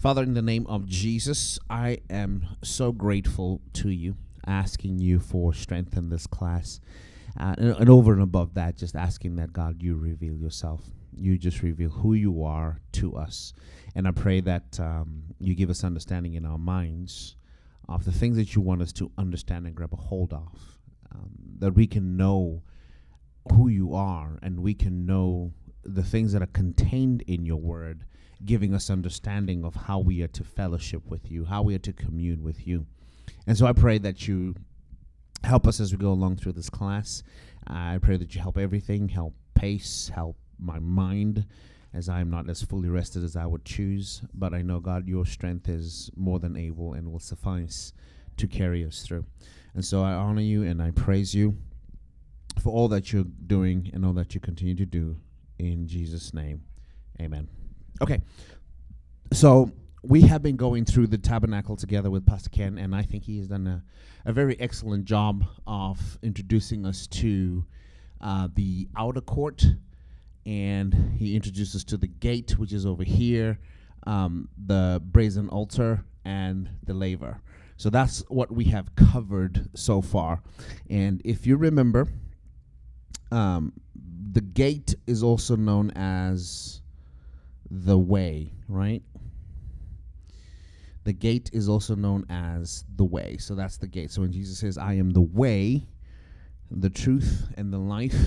Father, in the name of Jesus, I am so grateful to you, asking you for strength in this class. Uh, and, and over and above that, just asking that God, you reveal yourself. You just reveal who you are to us. And I pray that um, you give us understanding in our minds of the things that you want us to understand and grab a hold of, um, that we can know who you are and we can know the things that are contained in your word, giving us understanding of how we are to fellowship with you, how we are to commune with you. And so I pray that you help us as we go along through this class. I pray that you help everything, help pace, help my mind, as I am not as fully rested as I would choose. But I know, God, your strength is more than able and will suffice to carry us through. And so I honor you and I praise you for all that you're doing and all that you continue to do. In Jesus' name, amen. Okay, so we have been going through the tabernacle together with Pastor Ken, and I think he has done a, a very excellent job of introducing us to uh, the outer court, and he introduced us to the gate, which is over here, um, the brazen altar, and the laver. So that's what we have covered so far. And if you remember, um, the gate is also known as the way, right? The gate is also known as the way. So that's the gate. So when Jesus says, I am the way, the truth, and the life,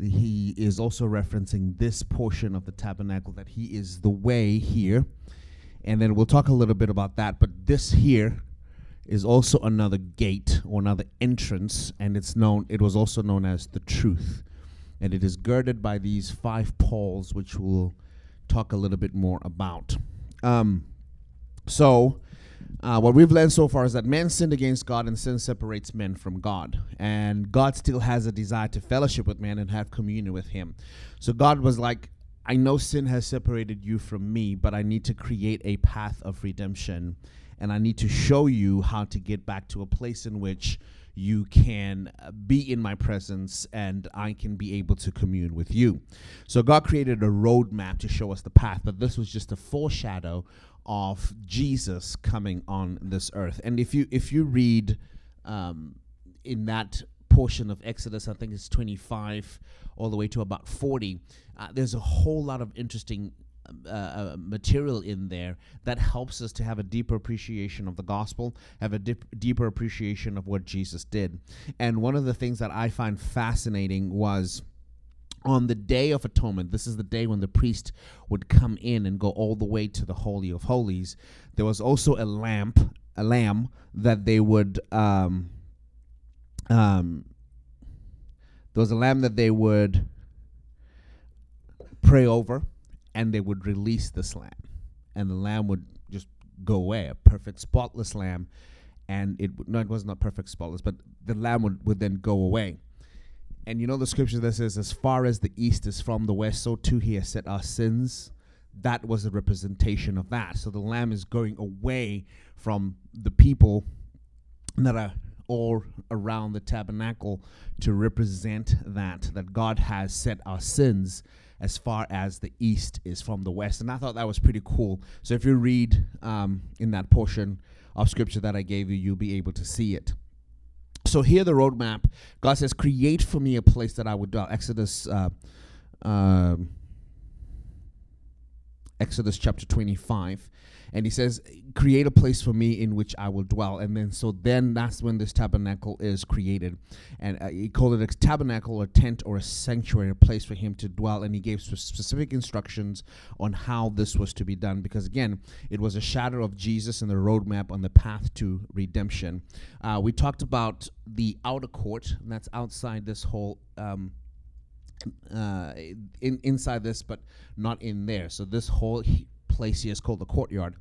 he is also referencing this portion of the tabernacle that he is the way here. And then we'll talk a little bit about that. But this here is also another gate or another entrance, and it's known it was also known as the truth. And it is girded by these five poles, which we'll talk a little bit more about. Um, so, uh, what we've learned so far is that man sinned against God and sin separates men from God. And God still has a desire to fellowship with man and have communion with him. So, God was like, I know sin has separated you from me, but I need to create a path of redemption. And I need to show you how to get back to a place in which you can uh, be in my presence and I can be able to commune with you. So God created a roadmap to show us the path, but this was just a foreshadow of Jesus coming on this earth. And if you if you read um, in that portion of Exodus, I think it's 25 all the way to about 40, uh, there's a whole lot of interesting uh, uh, material in there that helps us to have a deeper appreciation of the gospel, have a dip, deeper appreciation of what Jesus did. And one of the things that I find fascinating was on the day of atonement this is the day when the priest would come in and go all the way to the holy of holies there was also a lamp a lamb that they would um, um, there was a lamb that they would pray over and they would release this lamb and the lamb would just go away a perfect spotless lamb. And it no it was not perfect spotless but the lamb would, would then go away. And you know the scripture that says as far as the east is from the west so too he has set our sins. That was a representation of that. So the lamb is going away from the people that are all around the tabernacle to represent that that god has set our sins as far as the east is from the west. And I thought that was pretty cool. So if you read um, in that portion of scripture that I gave you, you'll be able to see it. So here, the roadmap God says, Create for me a place that I would dwell. Exodus. Uh, uh, Exodus chapter 25 and he says create a place for me in which i will dwell. And then so then that's when this tabernacle is created. And uh, he called it a tabernacle or tent or a sanctuary a place for him to dwell. And he gave specific instructions on how this was to be done. Because again it was a shadow of jesus and the roadmap on the path to redemption. Uh, we talked about the outer court and that's outside this whole um, uh, in, inside this, but not in there. So this whole place here is called the courtyard,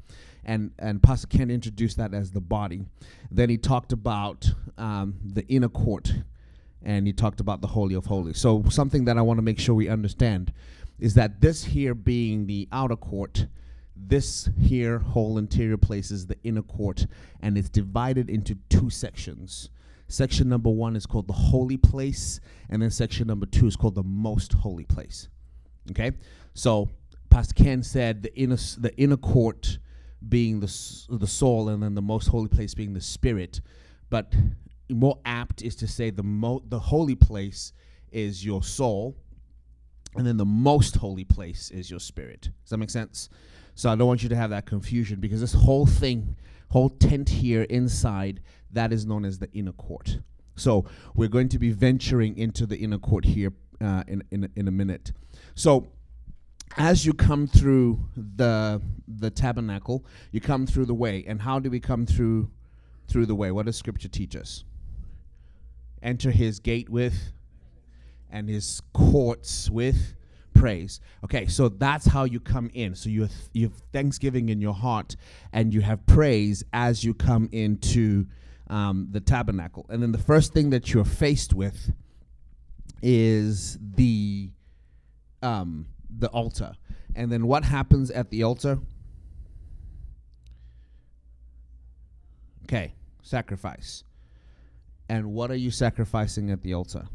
and and Pastor Ken introduced that as the body. Then he talked about um, the inner court, and he talked about the holy of holies. So something that I want to make sure we understand is that this here being the outer court. This here whole interior place is the inner court, and it's divided into two sections. Section number one is called the holy place, and then section number two is called the most holy place. Okay, so Pastor Ken said the inner the inner court being the the soul, and then the most holy place being the spirit. But more apt is to say the mo- the holy place is your soul, and then the most holy place is your spirit. Does that make sense? So I don't want you to have that confusion because this whole thing, whole tent here inside, that is known as the inner court. So we're going to be venturing into the inner court here uh, in, in in a minute. So as you come through the the tabernacle, you come through the way. And how do we come through through the way? What does scripture teach us? Enter his gate with and his courts with praise. Okay, so that's how you come in. So you have, you have thanksgiving in your heart and you have praise as you come into um, the tabernacle. And then the first thing that you're faced with is the um, the altar. And then what happens at the altar? Okay, sacrifice. And what are you sacrificing at the altar?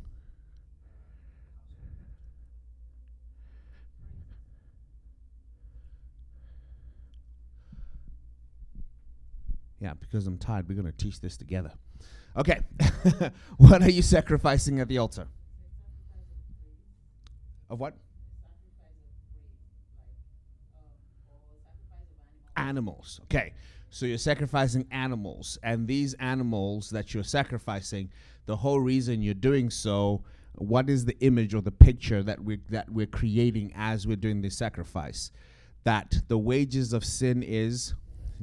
Yeah, because I'm tired, we're going to teach this together. Okay. what are you sacrificing at the altar? Of what? Animals. Okay. So you're sacrificing animals, and these animals that you're sacrificing, the whole reason you're doing so, what is the image or the picture that we that we're creating as we're doing this sacrifice? That the wages of sin is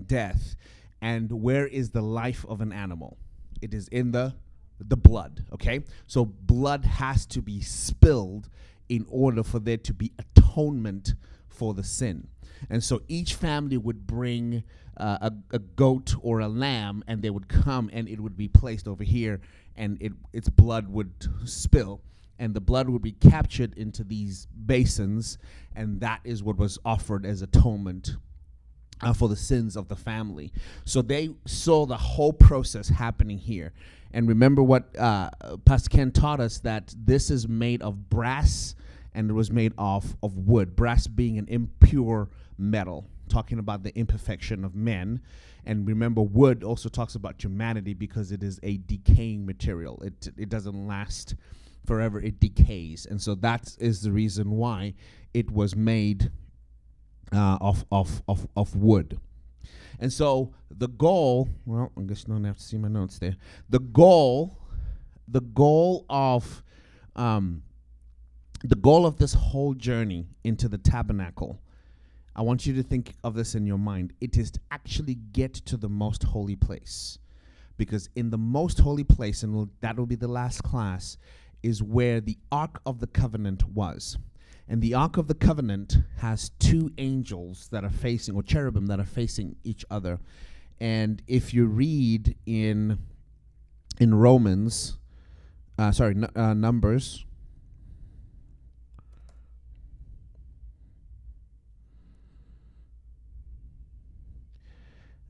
death, and where is the life of an animal? It is in the the blood. Okay, so blood has to be spilled in order for there to be atonement for the sin. And so each family would bring uh, a, a goat or a lamb, and they would come, and it would be placed over here, and it its blood would spill, and the blood would be captured into these basins, and that is what was offered as atonement uh, for the sins of the family. So they saw the whole process happening here. And remember what uh, Pastor Ken taught us that this is made of brass and it was made of, of wood, brass being an impure metal, talking about the imperfection of men. And remember, wood also talks about humanity because it is a decaying material, it, it doesn't last forever, it decays. And so that is the reason why it was made uh, of, of, of, of wood. And so the goal, well, I guess you don't have to see my notes there. The goal, the goal of, um, the goal of this whole journey into the tabernacle, I want you to think of this in your mind. It is to actually get to the most holy place. Because in the most holy place, and that will be the last class, is where the Ark of the Covenant was. And the Ark of the Covenant has two angels that are facing, or cherubim that are facing each other. And if you read in in Romans, uh, sorry, n- uh, Numbers.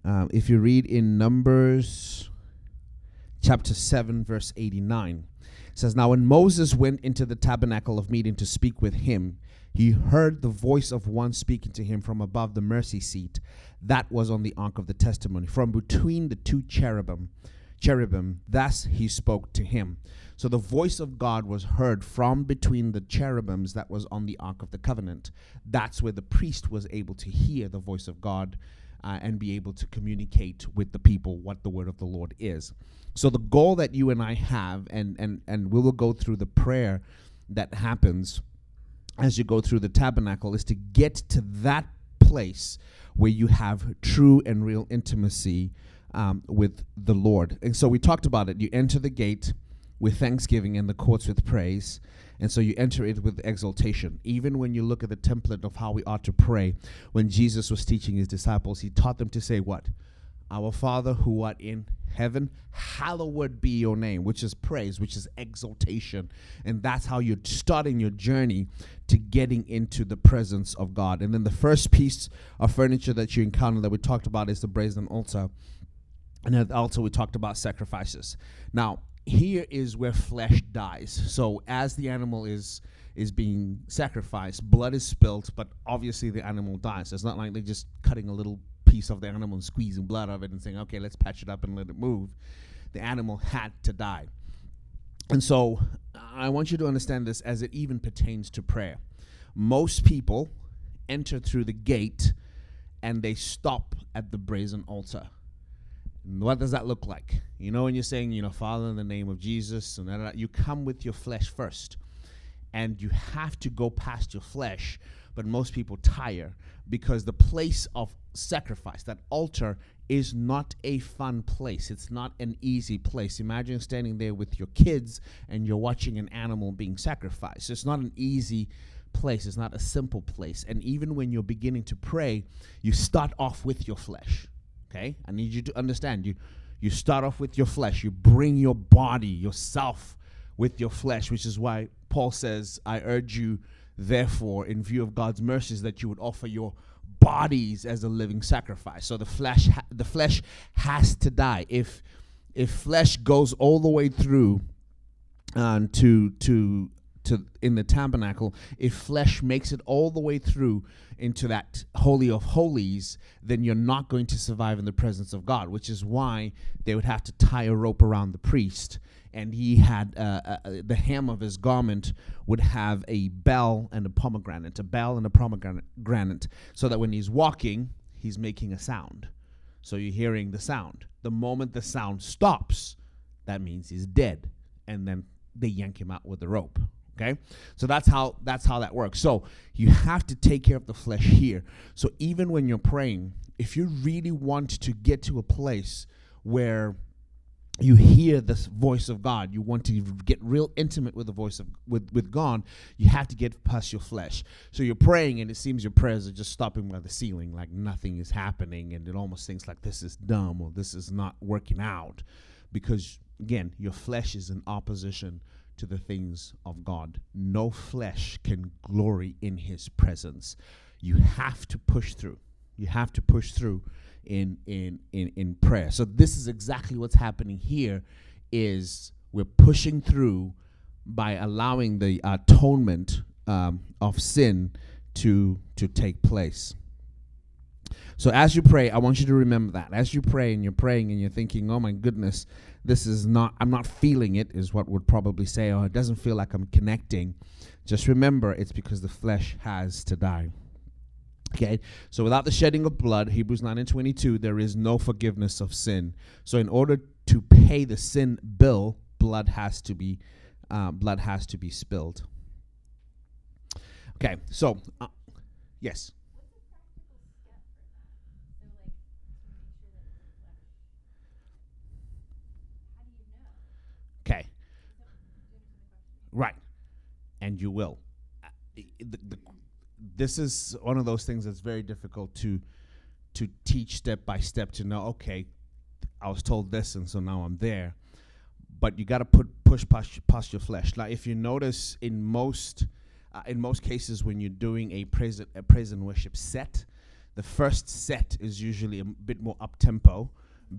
Um, if you read in Numbers chapter 7, verse 89, says, Now when Moses went into the tabernacle of meeting to speak with him, he heard the voice of one speaking to him from above the mercy seat that was on the ark of the testimony, from between the two cherubim. Cherubim, thus he spoke to him. So the voice of God was heard from between the cherubims that was on the ark of the covenant. That's where the priest was able to hear the voice of God uh, and be able to communicate with the people what the word of the Lord is. So the goal that you and I have, and and and we will go through the prayer that happens as you go through the tabernacle, is to get to that place where you have true and real intimacy um, with the Lord. And so we talked about it. You enter the gate with thanksgiving and the courts with praise. And so you enter it with exaltation. Even when you look at the template of how we ought to pray, when Jesus was teaching his disciples, he taught them to say, What? Our Father who art in heaven, hallowed be your name, which is praise, which is exaltation. And that's how you're starting your journey to getting into the presence of God. And then the first piece of furniture that you encounter that we talked about is the brazen altar. And at the altar, we talked about sacrifices. Now, here is where flesh dies. So as the animal is is being sacrificed, blood is spilled, but obviously the animal dies. It's not like they're just cutting a little piece of the animal and squeezing blood out of it and saying, okay, let's patch it up and let it move. The animal had to die. And so I want you to understand this as it even pertains to prayer. Most people enter through the gate and they stop at the brazen altar. What does that look like? You know, when you're saying, you know, Father, in the name of Jesus, and you come with your flesh first. And you have to go past your flesh. But most people tire because the place of sacrifice, that altar, is not a fun place. It's not an easy place. Imagine standing there with your kids and you're watching an animal being sacrificed. It's not an easy place. It's not a simple place. And even when you're beginning to pray, you start off with your flesh. Okay? I need you to understand. You you start off with your flesh. You bring your body, yourself with your flesh, which is why Paul says, I urge you, therefore, in view of God's mercies, that you would offer your bodies as a living sacrifice. So the flesh ha- the flesh has to die. If if flesh goes all the way through uh, to to to in the tabernacle, if flesh makes it all the way through into that holy of holies, then you're not going to survive in the presence of God. Which is why they would have to tie a rope around the priest, and he had uh, uh, uh the hem of his garment would have a bell and a pomegranate, a bell and a pomegranate, so that when he's walking, he's making a sound. So you're hearing the sound. The moment the sound stops, that means he's dead, and then they yank him out with the rope. Okay, so that's how that's how that works. So you have to take care of the flesh here. So even when you're praying, if you really want to get to a place where you hear the voice of God, you want to get real intimate with the voice of with with God, you have to get past your flesh. So you're praying, and it seems your prayers are just stopping by the ceiling, like nothing is happening, and it almost thinks like this is dumb or this is not working out, because again, your flesh is in opposition to the things of God. No flesh can glory in his presence. You have to push through. You have to push through in in in in prayer. So this is exactly what's happening here is we're pushing through by allowing the atonement um, of sin to to take place. So as you pray, I want you to remember that. As you pray and you're praying and you're thinking, "Oh my goodness, this is not I'm not feeling it is what would probably say, "Oh, it doesn't feel like I'm connecting." Just remember, it's because the flesh has to die. Okay, so without the shedding of blood, Hebrews 9 and 22, there is no forgiveness of sin. So in order to pay the sin bill, blood has to be uh, blood has to be spilled. Okay, so uh, yes. Right. And you will. Uh, the, the, this is one of those things that's very difficult to to teach step by step to know okay i was told this and so now i'm there but you got to put push past, past your flesh like if you notice in most uh, in most cases when you're doing a praise a praise and worship set the first set is usually a bit more up tempo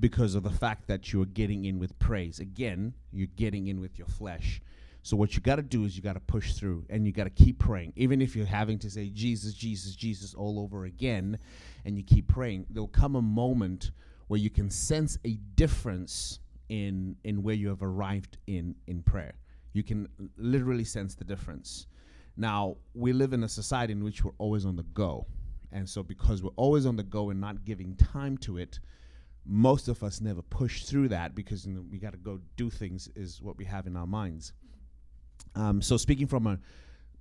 because of the fact that you're getting in with praise again you're getting in with your flesh so what you got to do is you got to push through and you got to keep praying. Even if you're having to say Jesus, Jesus, Jesus all over again and you keep praying, there'll come a moment where you can sense a difference in in where you have arrived in in prayer. You can literally sense the difference. Now, we live in a society in which we're always on the go. And so because we're always on the go and not giving time to it, most of us never push through that because you know, we got to go do things is what we have in our minds. Um, so speaking from a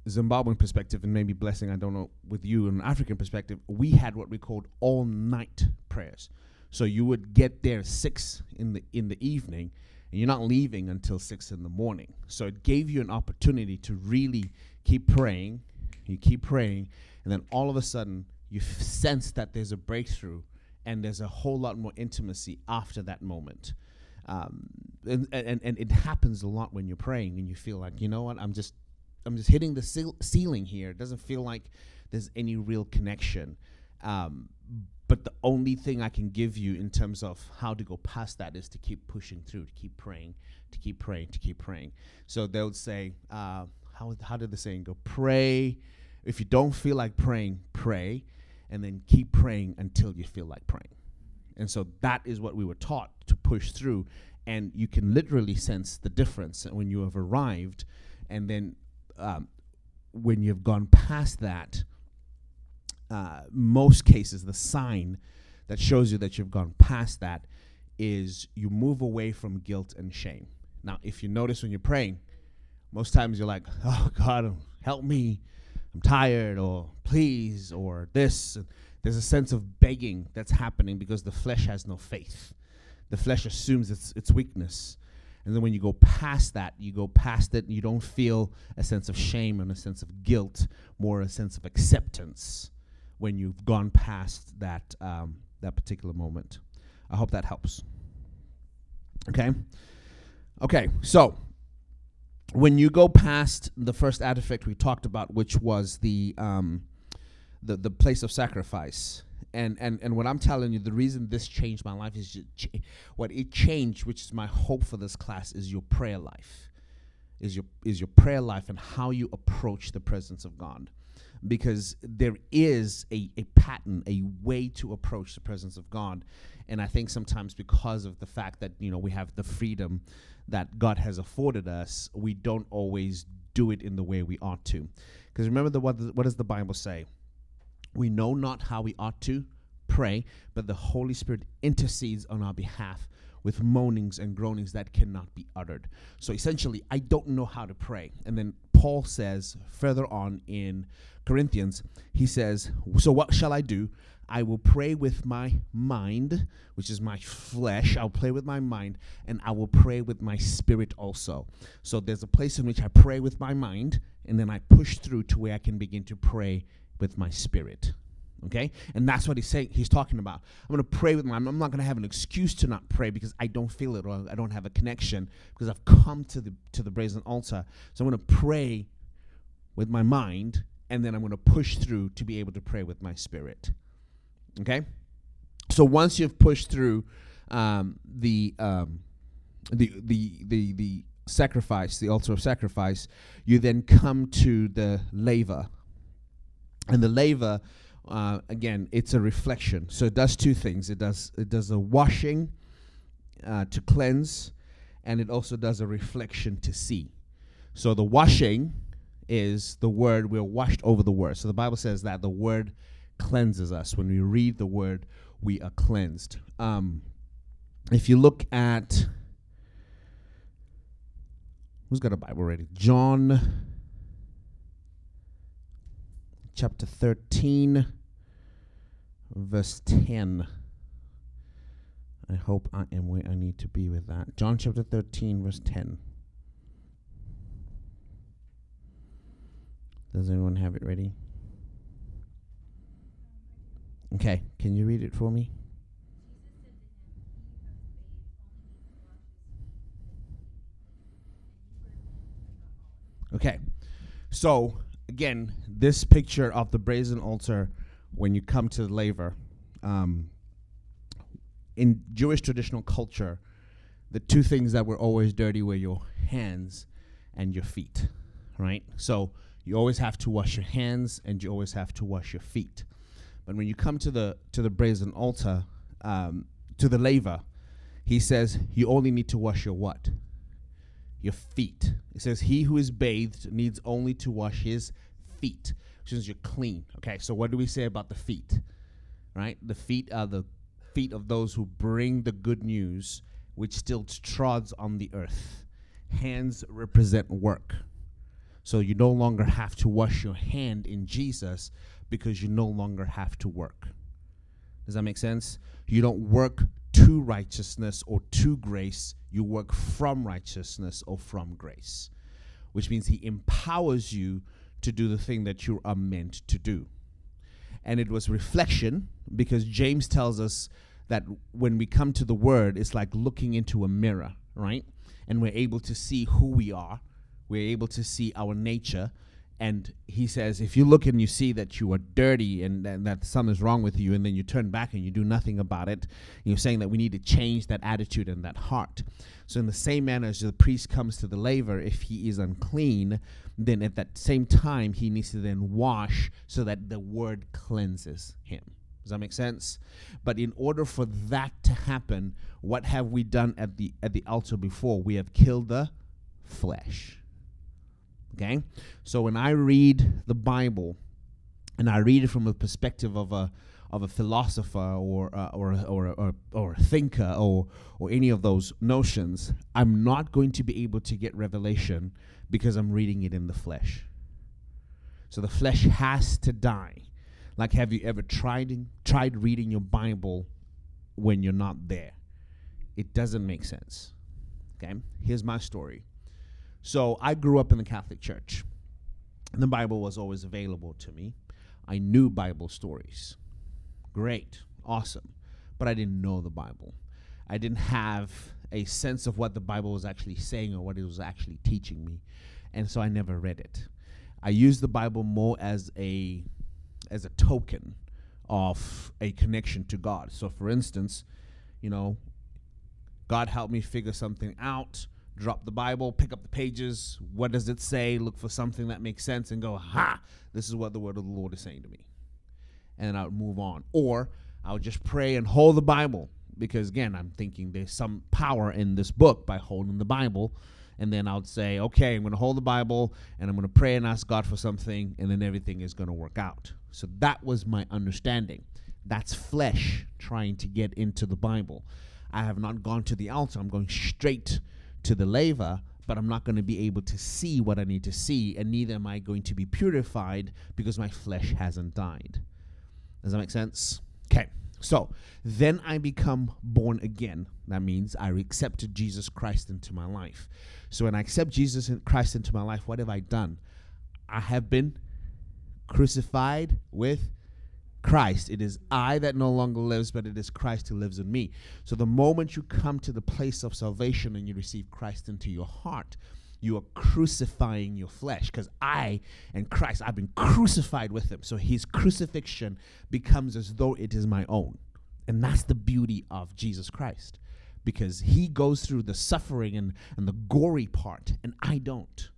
Zimbabwean perspective and maybe blessing, I don't know, with you an African perspective, we had what we called all night prayers. So you would get there six in the in the evening, and you're not leaving until six in the morning. So it gave you an opportunity to really keep praying. You keep praying, and then all of a sudden you f- sense that there's a breakthrough, and there's a whole lot more intimacy after that moment. Um, and, and and it happens a lot when you're praying and you feel like you know what I'm just I'm just hitting the ceil- ceiling here. It doesn't feel like there's any real connection. Um, but the only thing I can give you in terms of how to go past that is to keep pushing through, to keep praying, to keep praying, to keep praying. So they'll say, uh, how how did the saying go? Pray. If you don't feel like praying, pray, and then keep praying until you feel like praying. And so that is what we were taught to push through. And you can literally sense the difference when you have arrived, and then um, when you've gone past that. Uh, most cases, the sign that shows you that you've gone past that is you move away from guilt and shame. Now, if you notice when you're praying, most times you're like, oh, God, help me. I'm tired, or please, or this. And There's a sense of begging that's happening because the flesh has no faith. The flesh assumes its, its weakness. And then when you go past that, you go past it and you don't feel a sense of shame and a sense of guilt, more a sense of acceptance when you've gone past that, um, that particular moment. I hope that helps. Okay? Okay, so when you go past the first artifact we talked about, which was the um, the the place of sacrifice, and and and what I'm telling you, the reason this changed my life is what it changed, which is my hope for this class, is your prayer life, is your is your prayer life and how you approach the presence of God, because there is a a pattern, a way to approach the presence of God, and I think sometimes because of the fact that you know we have the freedom that God has afforded us, we don't always do it in the way we ought to. Because remember the what, what does the Bible say? We know not how we ought to pray, but the Holy Spirit intercedes on our behalf with moanings and groanings that cannot be uttered. So essentially, I don't know how to pray. And then Paul says further on in Corinthians, he says, So what shall I do? I will pray with my mind, which is my flesh. I'll pray with my mind, and I will pray with my spirit also. So there's a place in which I pray with my mind, and then I push through to where I can begin to pray with my spirit. Okay? And that's what he's saying, he's talking about. I'm going to pray with my I'm not going to have an excuse to not pray because I don't feel it or I don't have a connection because I've come to the to the brazen altar. So I'm going to pray with my mind and then I'm going to push through to be able to pray with my spirit. Okay, so once you've pushed through um, the, um, the the the the sacrifice, the altar of sacrifice, you then come to the laver, and the laver. Uh, again, it's a reflection. So it does two things. It does it does a washing uh, to cleanse, and it also does a reflection to see. So the washing is the word. We're washed over the word. So the Bible says that the word cleanses us. When we read the word, we are cleansed. Um, if you look at who's got a Bible ready? John chapter 13, verse 10. I hope I am where I need to be with that. John chapter 13, verse 10. Does anyone have it ready? Okay, can you read it for me? Okay, so again, this picture of the brazen altar when you come to the laver, um, in Jewish traditional culture, the two things that were always dirty were your hands and your feet, right? So you always have to wash your hands and you always have to wash your feet. But when you come to the to the brazen altar, um, to the laver, he says you only need to wash your what? Your feet. He says he who is bathed needs only to wash his feet, which means you're clean. Okay, so what do we say about the feet? Right? The feet are the feet of those who bring the good news, which still trods on the earth. Hands represent work. So you no longer have to wash your hand in Jesus, because you no longer have to work. Does that make sense? You don't work to righteousness or to grace, you work from righteousness or from grace, which means He empowers you to do the thing that you are meant to do. And it was reflection because James tells us that when we come to the Word, it's like looking into a mirror, right? And we're able to see who we are, we're able to see our nature, And he says, if you look and you see that you are dirty and, and that something's wrong with you, and then you turn back and you do nothing about it, you're saying that we need to change that attitude and that heart. So, in the same manner as the priest comes to the laver, if he is unclean, then at that same time, he needs to then wash so that the word cleanses him. Does that make sense? But in order for that to happen, what have we done at the at the altar before? We have killed the flesh. Okay? So when I read the Bible and I read it from a perspective of a of a philosopher or uh, or, or or or a thinker or or any of those notions, I'm not going to be able to get revelation because I'm reading it in the flesh. So the flesh has to die like, have you ever tried tried reading your Bible when you're not there? It doesn't make sense. Okay, here's my story. So I grew up in the Catholic Church, and the Bible was always available to me. I knew Bible stories. Great, awesome, but I didn't know the Bible. I didn't have a sense of what the Bible was actually saying or what it was actually teaching me, and so I never read it. I used the Bible more as a as a token of a connection to God. So, for instance, you know, God helped me figure something out, drop the Bible, pick up the pages. What does it say? Look for something that makes sense and go, ha, this is what the word of the Lord is saying to me. And I would move on. Or I would just pray and hold the Bible because, again, I'm thinking there's some power in this book by holding the Bible and then I would say, okay, I'm going to hold the Bible and I'm going to pray and ask God for something, and then everything is going to work out. So that was my understanding. That's flesh trying to get into the Bible. I have not gone to the altar, I'm going straight to the laver, but I'm not going to be able to see what I need to see, and neither am I going to be purified because my flesh hasn't died. Does that make sense? Okay. So then I become born again. That means I accepted Jesus Christ into my life. So when I accept Jesus Christ into my life, what have I done? I have been crucified with Christ. It is I that no longer lives, but it is Christ who lives in me. So the moment you come to the place of salvation and you receive Christ into your heart, you are crucifying your flesh because I and Christ, I've been crucified with him. So his crucifixion becomes as though it is my own. And that's the beauty of Jesus Christ because he goes through the suffering and, and the gory part, and I don't.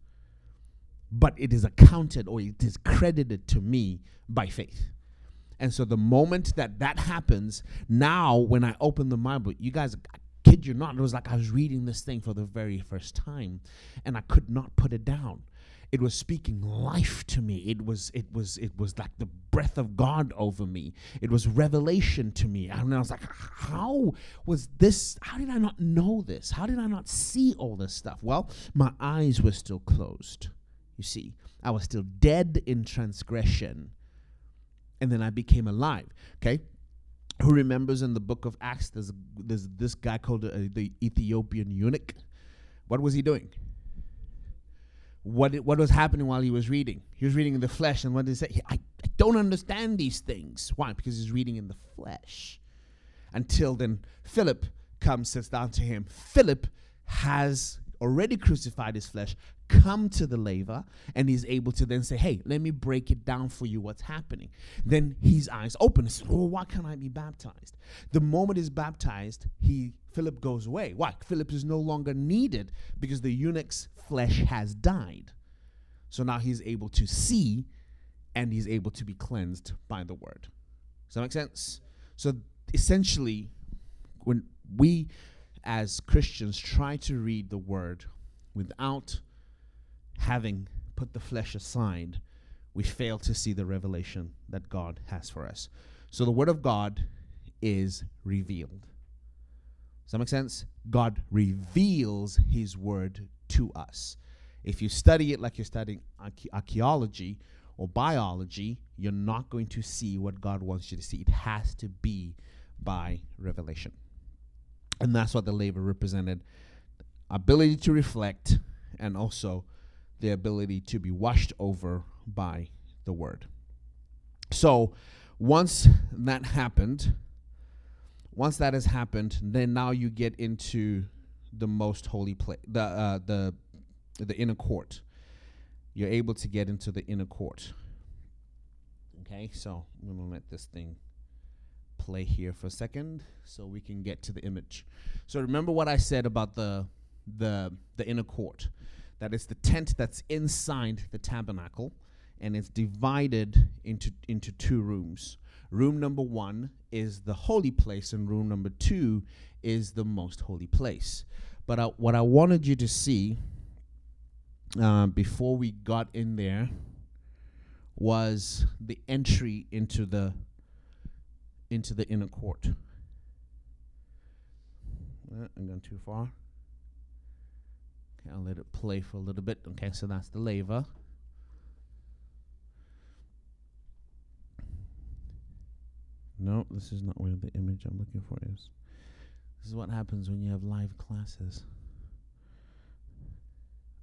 But it is accounted or it is credited to me by faith. And so the moment that that happens, now when I open the Bible, you guys, I kid you not, it was like I was reading this thing for the very first time and I could not put it down. It was speaking life to me. It was it was it was like the breath of God over me. It was revelation to me. And I was like, how was this? How did I not know this? How did I not see all this stuff? Well, my eyes were still closed. You see, I was still dead in transgression. And then I became alive. Okay? who remembers in the book of Acts, there's, there's this guy called uh, the Ethiopian eunuch. What was he doing? What, what was happening while he was reading? He was reading in the flesh, and what did he say? I, I don't understand these things. Why? Because he's reading in the flesh. Until then, Philip comes, sits down to him. Philip has already crucified his flesh, come to the laver, and he's able to then say, Hey, let me break it down for you what's happening. Then his eyes open and says, Oh, why can't I be baptized? The moment he's baptized, he Philip goes away. Why? Philip is no longer needed because the eunuch's flesh has died. So now he's able to see and he's able to be cleansed by the word. Does that make sense? So essentially, when we as Christians try to read the word without having put the flesh aside, we fail to see the revelation that God has for us. So the word of God is revealed. Does that make sense? God reveals his word to us. If you study it like you're studying archaeology or biology, you're not going to see what God wants you to see. It has to be by revelation. And that's what the laver represented ability to reflect and also the ability to be washed over by the word. So once that happened, once that has happened, then now you get into the most holy place, the uh, the the inner court. you're able to get into the inner court. Okay, so I'm to let this thing play here for a second so we can get to the image. So remember what I said about the the the inner court. That is the tent that's inside the tabernacle and it's divided into into two rooms. Room number 1 is the holy place and room number 2 is the most holy place. But I, what I wanted you to see uh, before we got in there was the entry into the into the inner court. I'm going too far. Okay, I'll let it play for a little bit. Okay, so that's the laver. No, this is not where the image I'm looking for is. This is what happens when you have live classes.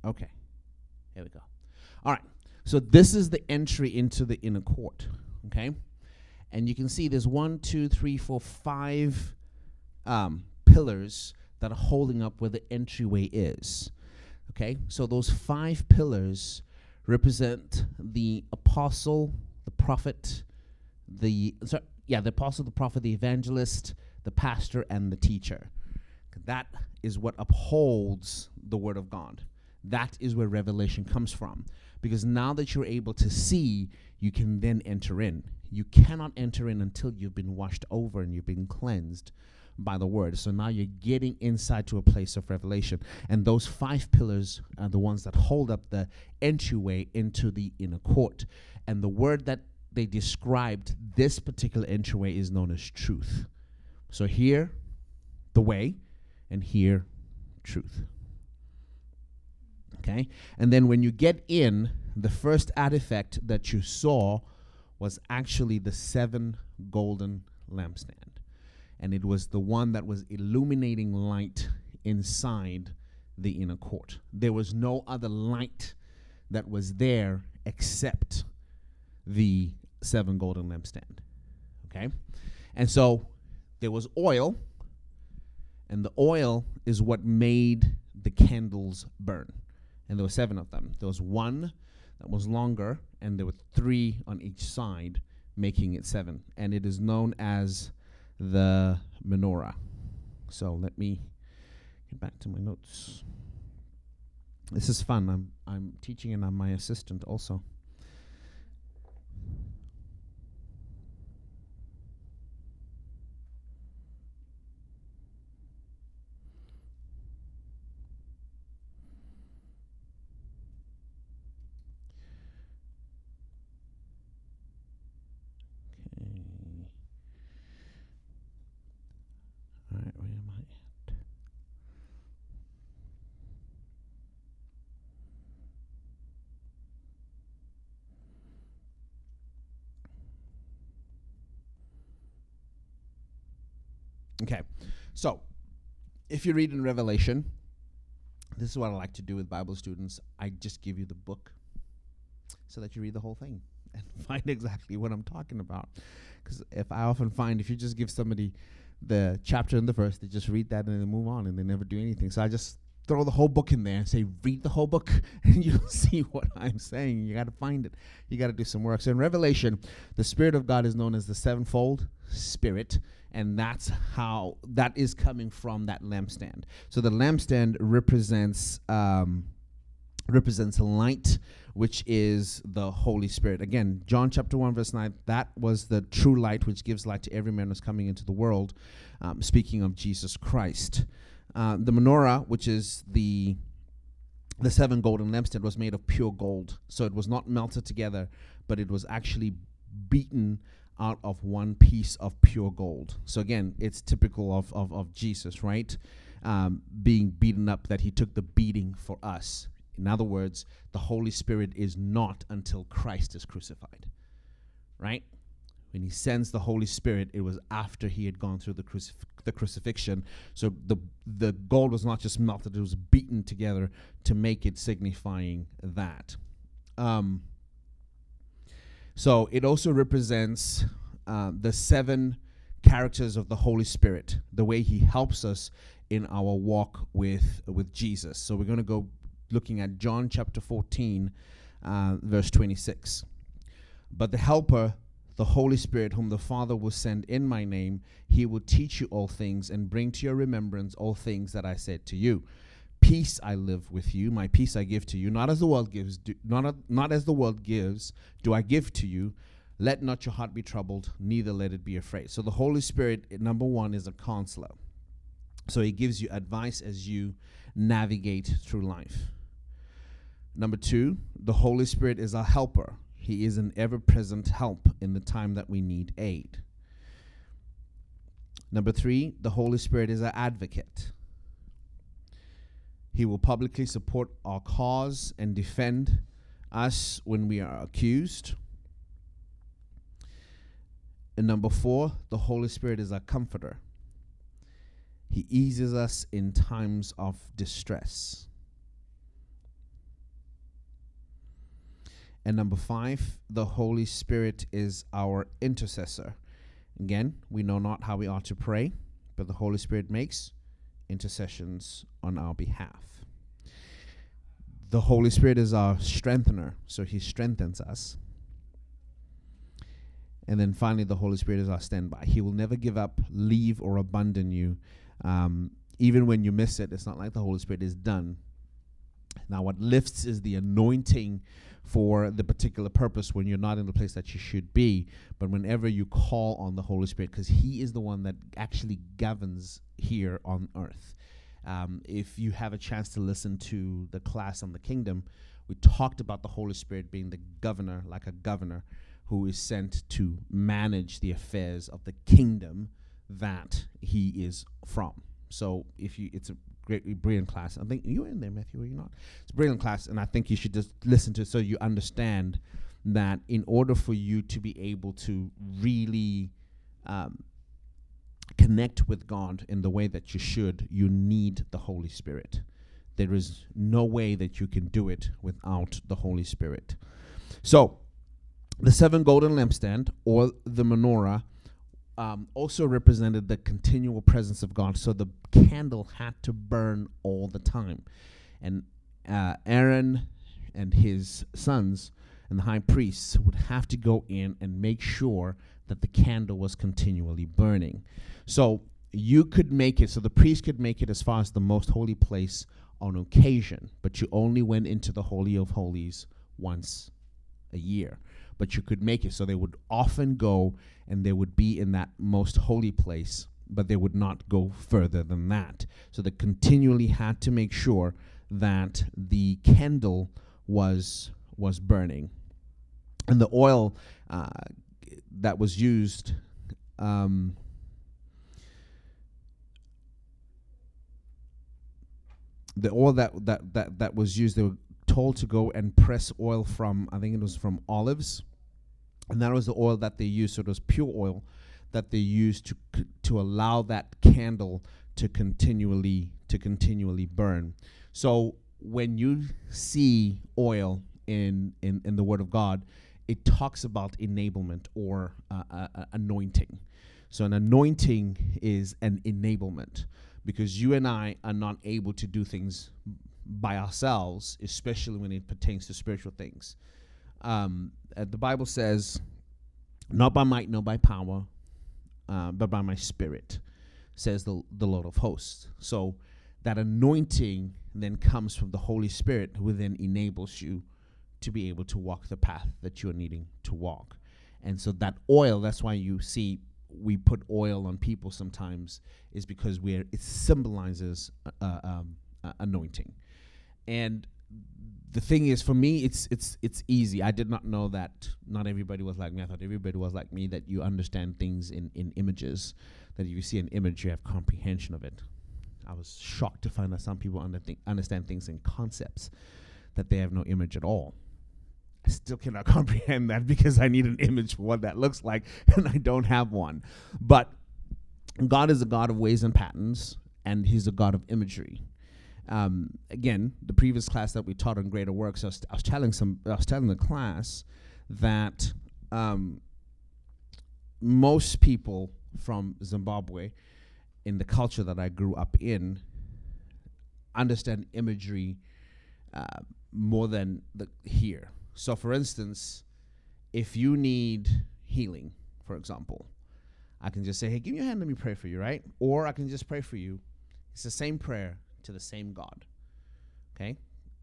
Okay, here we go. All right, so this is the entry into the inner court. Okay, and you can see there's one, two, three, four, five um, pillars that are holding up where the entryway is. Okay, so those five pillars represent the apostle, the prophet, the sorry, yeah, the apostle, the prophet, the evangelist, the pastor, and the teacher. That is what upholds the word of God. That is where revelation comes from. Because now that you're able to see, you can then enter in. You cannot enter in until you've been washed over and you've been cleansed by the word. So now you're getting inside to a place of revelation. And those five pillars are the ones that hold up the entryway into the inner court. And the word that they described this particular entryway is known as truth. So here, the way, and here, truth. Okay? And then when you get in, the first artifact that you saw was actually the seven golden lampstand. And it was the one that was illuminating light inside the inner court. There was no other light that was there except the seven golden lampstand. Okay? And so there was oil, and the oil is what made the candles burn and there were seven of them. There was one that was longer, and there were three on each side, making it seven. And it is known as the menorah. So let me get back to my notes. This is fun. I'm I'm teaching and I'm my assistant also. Okay. So, if you read in Revelation, this is what I like to do with Bible students. I just give you the book so that you read the whole thing and find exactly what I'm talking about. Because if I often find if you just give somebody the chapter and the verse, they just read that and they move on and they never do anything. So I just throw the whole book in there and say, read the whole book, and you'll see what I'm saying. You got to find it. You got to do some work. So in Revelation, the Spirit of God is known as the sevenfold Spirit and that's how that is coming from that lampstand. So the lampstand represents um, represents light, which is the Holy Spirit. Again, John chapter one verse nine. That was the true light which gives light to every man who's coming into the world. Um, speaking of Jesus Christ, uh, the menorah, which is the the seven golden lampstand, was made of pure gold. So it was not melted together, but it was actually beaten out of one piece of pure gold. So again, it's typical of, of, of Jesus, right? Um, being beaten up, that he took the beating for us. In other words, the Holy Spirit is not until Christ is crucified, right? When he sends the Holy Spirit, it was after he had gone through the, crucif- the crucifixion. So the the gold was not just melted; it was beaten together to make it signifying that. Um, so it also represents uh, the seven characters of the Holy Spirit, the way He helps us in our walk with with Jesus. So we're going to go looking at John chapter 14, uh, verse 26. But the Helper, the Holy Spirit, whom the Father will send in my name, he will teach you all things and bring to your remembrance all things that I said to you. Peace I live with you, my peace I give to you, not as the world gives, do, not, not as the world gives, do I give to you. Let not your heart be troubled, neither let it be afraid. So the Holy Spirit, number one, is a counselor. So he gives you advice as you navigate through life. Number two, the Holy Spirit is a helper. He is an ever present help in the time that we need aid. Number three, the Holy Spirit is an advocate. He will publicly support our cause and defend us when we are accused. And number four, the Holy Spirit is a comforter. He eases us in times of distress. And number five, the Holy Spirit is our intercessor. Again, we know not how we ought to pray, but the Holy Spirit makes intercessions on our behalf. The Holy Spirit is our strengthener, so he strengthens us. And then finally, the Holy Spirit is our standby. He will never give up, leave, or abandon you. Um, even when you miss it, it's not like the Holy Spirit is done. Now, what lifts is the anointing for the particular purpose when you're not in the place that you should be. But whenever you call on the Holy Spirit, because He is the one that actually governs here on earth. Um, if you have a chance to listen to the class on the kingdom, we talked about the Holy Spirit being the governor, like a governor who is sent to manage the affairs of the kingdom that he is from. So if you, it's a great, brilliant class. I think you were in there, Matthew, were you not? It's a brilliant class, and I think you should just listen to it so you understand that in order for you to be able to really um, connect with God in the way that you should, you need the Holy Spirit. There is no way that you can do it without the Holy Spirit. So, the seven golden lampstand or the menorah um, also represented the continual presence of God. So the candle had to burn all the time. And uh, Aaron and his sons and the high priests would have to go in and make sure that the candle was continually burning. So you could make it, so the priest could make it as far as the most holy place on occasion, but you only went into the Holy of Holies once a year but you could make it. So they would often go and they would be in that most holy place, but they would not go further than that. So they continually had to make sure that the candle was was burning, and the oil uh, that was used. Um, the oil that, that that that was used, they were told to go and press oil from I think it was from olives and that was the oil that they used. So it was pure oil that they used to c- to allow that candle to continually to continually burn. So when you see oil in in, in the Word of God, it talks about enablement or uh, uh, uh anointing. So an anointing is an enablement because you and I are not able to do things by ourselves, especially when it pertains to spiritual things. Um, uh, the Bible says, "Not by might, nor by power, uh, but by my Spirit," says the the Lord of hosts. So that anointing then comes from the Holy Spirit, who then enables you to be able to walk the path that you're needing to walk. And so that oil, that's why you see we put oil on people sometimes, is because we're it symbolizes uh, um, uh, anointing. And the thing is for me it's it's it's easy. I did not know that not everybody was like me. I thought everybody was like me that you understand things in in images that if you see an image you have comprehension of it. I was shocked to find that some people under th- understand things in concepts that they have no image at all. I still cannot comprehend that because i need an image for what that looks like and i don't have one. But god is a god of ways and patterns and he's a god of imagery um, again, the previous class that we taught on greater works, I was, I was telling some, I was telling the class that um, most people from Zimbabwe, in the culture that I grew up in, understand imagery uh, more than the here. So, for instance, if you need healing, for example, I can just say, hey, give me your hand, let me pray for you, right? Or I can just pray for you. It's the same prayer to the same God, okay?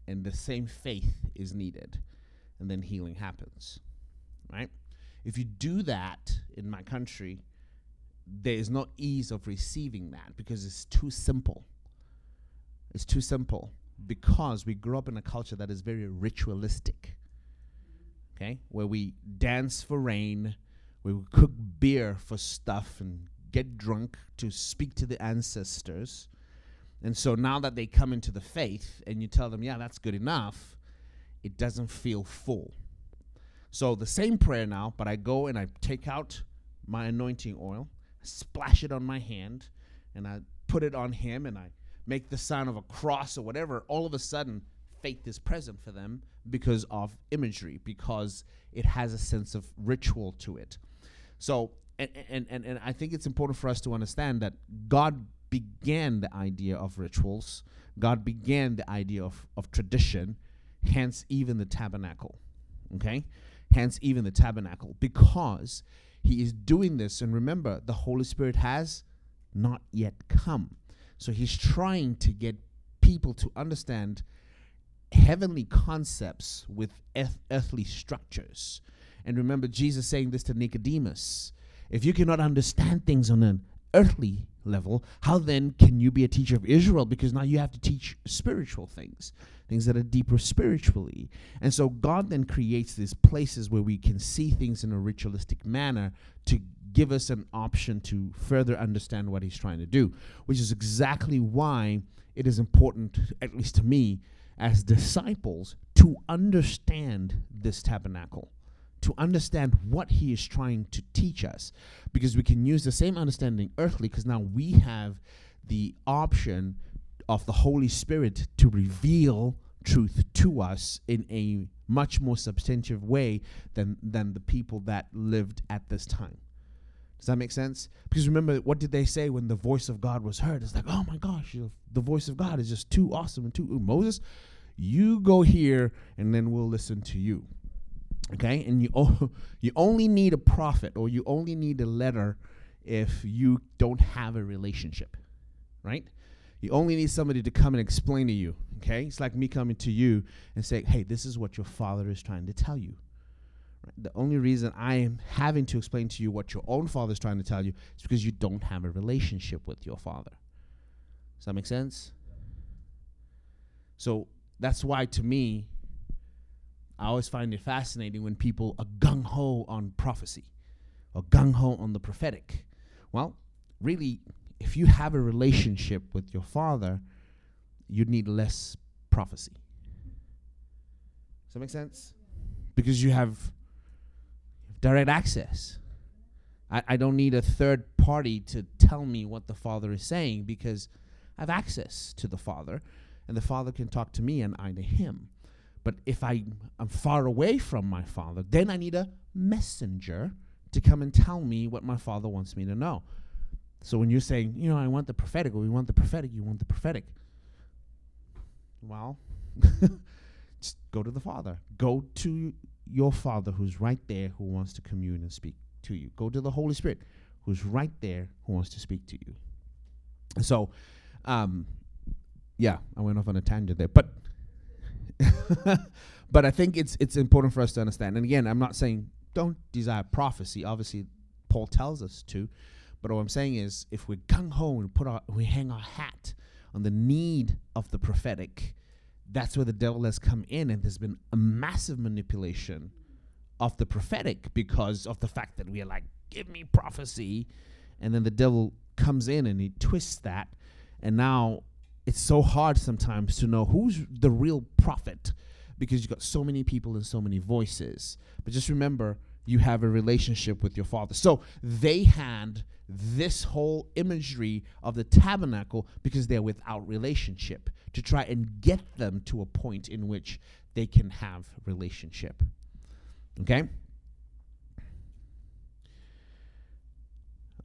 And the same faith is needed, and then healing happens, right? If you do that in my country, there is no ease of receiving that because it's too simple. It's too simple because we grew up in a culture that is very ritualistic. Okay? Where we dance for rain, we cook beer for stuff and get drunk to speak to the ancestors. And so now that they come into the faith and you tell them, yeah, that's good enough, it doesn't feel full. So the same prayer now, but I go and I take out my anointing oil, splash it on my hand, and I put it on him and I make the sign of a cross or whatever. All of a sudden, faith is present for them because of imagery, because it has a sense of ritual to it. So, and, and, and, and I think it's important for us to understand that God began the idea of rituals, God began the idea of, of tradition, hence, even the tabernacle. Okay? Hence, even the tabernacle, because he is doing this. And remember, the Holy Spirit has not yet come. So he's trying to get people to understand heavenly concepts with earth- earthly structures. And remember Jesus saying this to Nicodemus if you cannot understand things on an earthly level, how then can you be a teacher of Israel? Because now you have to teach spiritual things, things that are deeper spiritually. And so God then creates these places where we can see things in a ritualistic manner to give us an option to further understand what He's trying to do, which is exactly why it is important, at least to me, as disciples, to understand this tabernacle to understand what he is trying to teach us because we can use the same understanding earthly because now we have the option of the Holy Spirit to reveal truth to us in a much more substantive way than than the people that lived at this time. Does that make sense? Because remember, what did they say when the voice of God was heard? It's like, oh my gosh, you know, the voice of God is just too awesome and too. Ooh, Moses, you go here, and then we'll listen to you. Okay, and you o- you only need a prophet or you only need a letter if you don't have a relationship, right? You only need somebody to come and explain to you. Okay, it's like me coming to you and saying, "Hey, this is what your father is trying to tell you." Right? The only reason I am having to explain to you what your own father is trying to tell you is because you don't have a relationship with your father. Does that make sense? So that's why, to me, I always find it fascinating when people are gung ho on prophecy or gung ho on the prophetic. Well, really, if you have a relationship with your father, you need less prophecy. Does that make sense? Because you have direct access. I, I don't need a third party to tell me what the Father is saying because I have access to the Father, and the Father can talk to me and I to Him. But if I am far away from my Father, then I need a messenger to come and tell me what my Father wants me to know. So when you're saying, you know, I want the prophetic, or we want the prophetic, you want the prophetic. Well, just go to the Father. Go to your Father who's right there who wants to commune and speak to you. Go to the Holy Spirit who's right there who wants to speak to you. So, um, yeah, I went off on a tangent there, but but I think it's it's important for us to understand. And again, I'm not saying don't desire prophecy. Obviously, Paul tells us to. But what I'm saying is, if we're gung ho and put our we hang our hat on the need of the prophetic, that's where the devil has come in, and there's been a massive manipulation of the prophetic because of the fact that we are like, give me prophecy, and then the devil comes in and he twists that, and now it's so hard sometimes to know who's the real prophet because you've got so many people and so many voices. But just remember, you have a relationship with your father. So they had this whole imagery of the tabernacle because they're without relationship to try and get them to a point in which they can have relationship. Okay?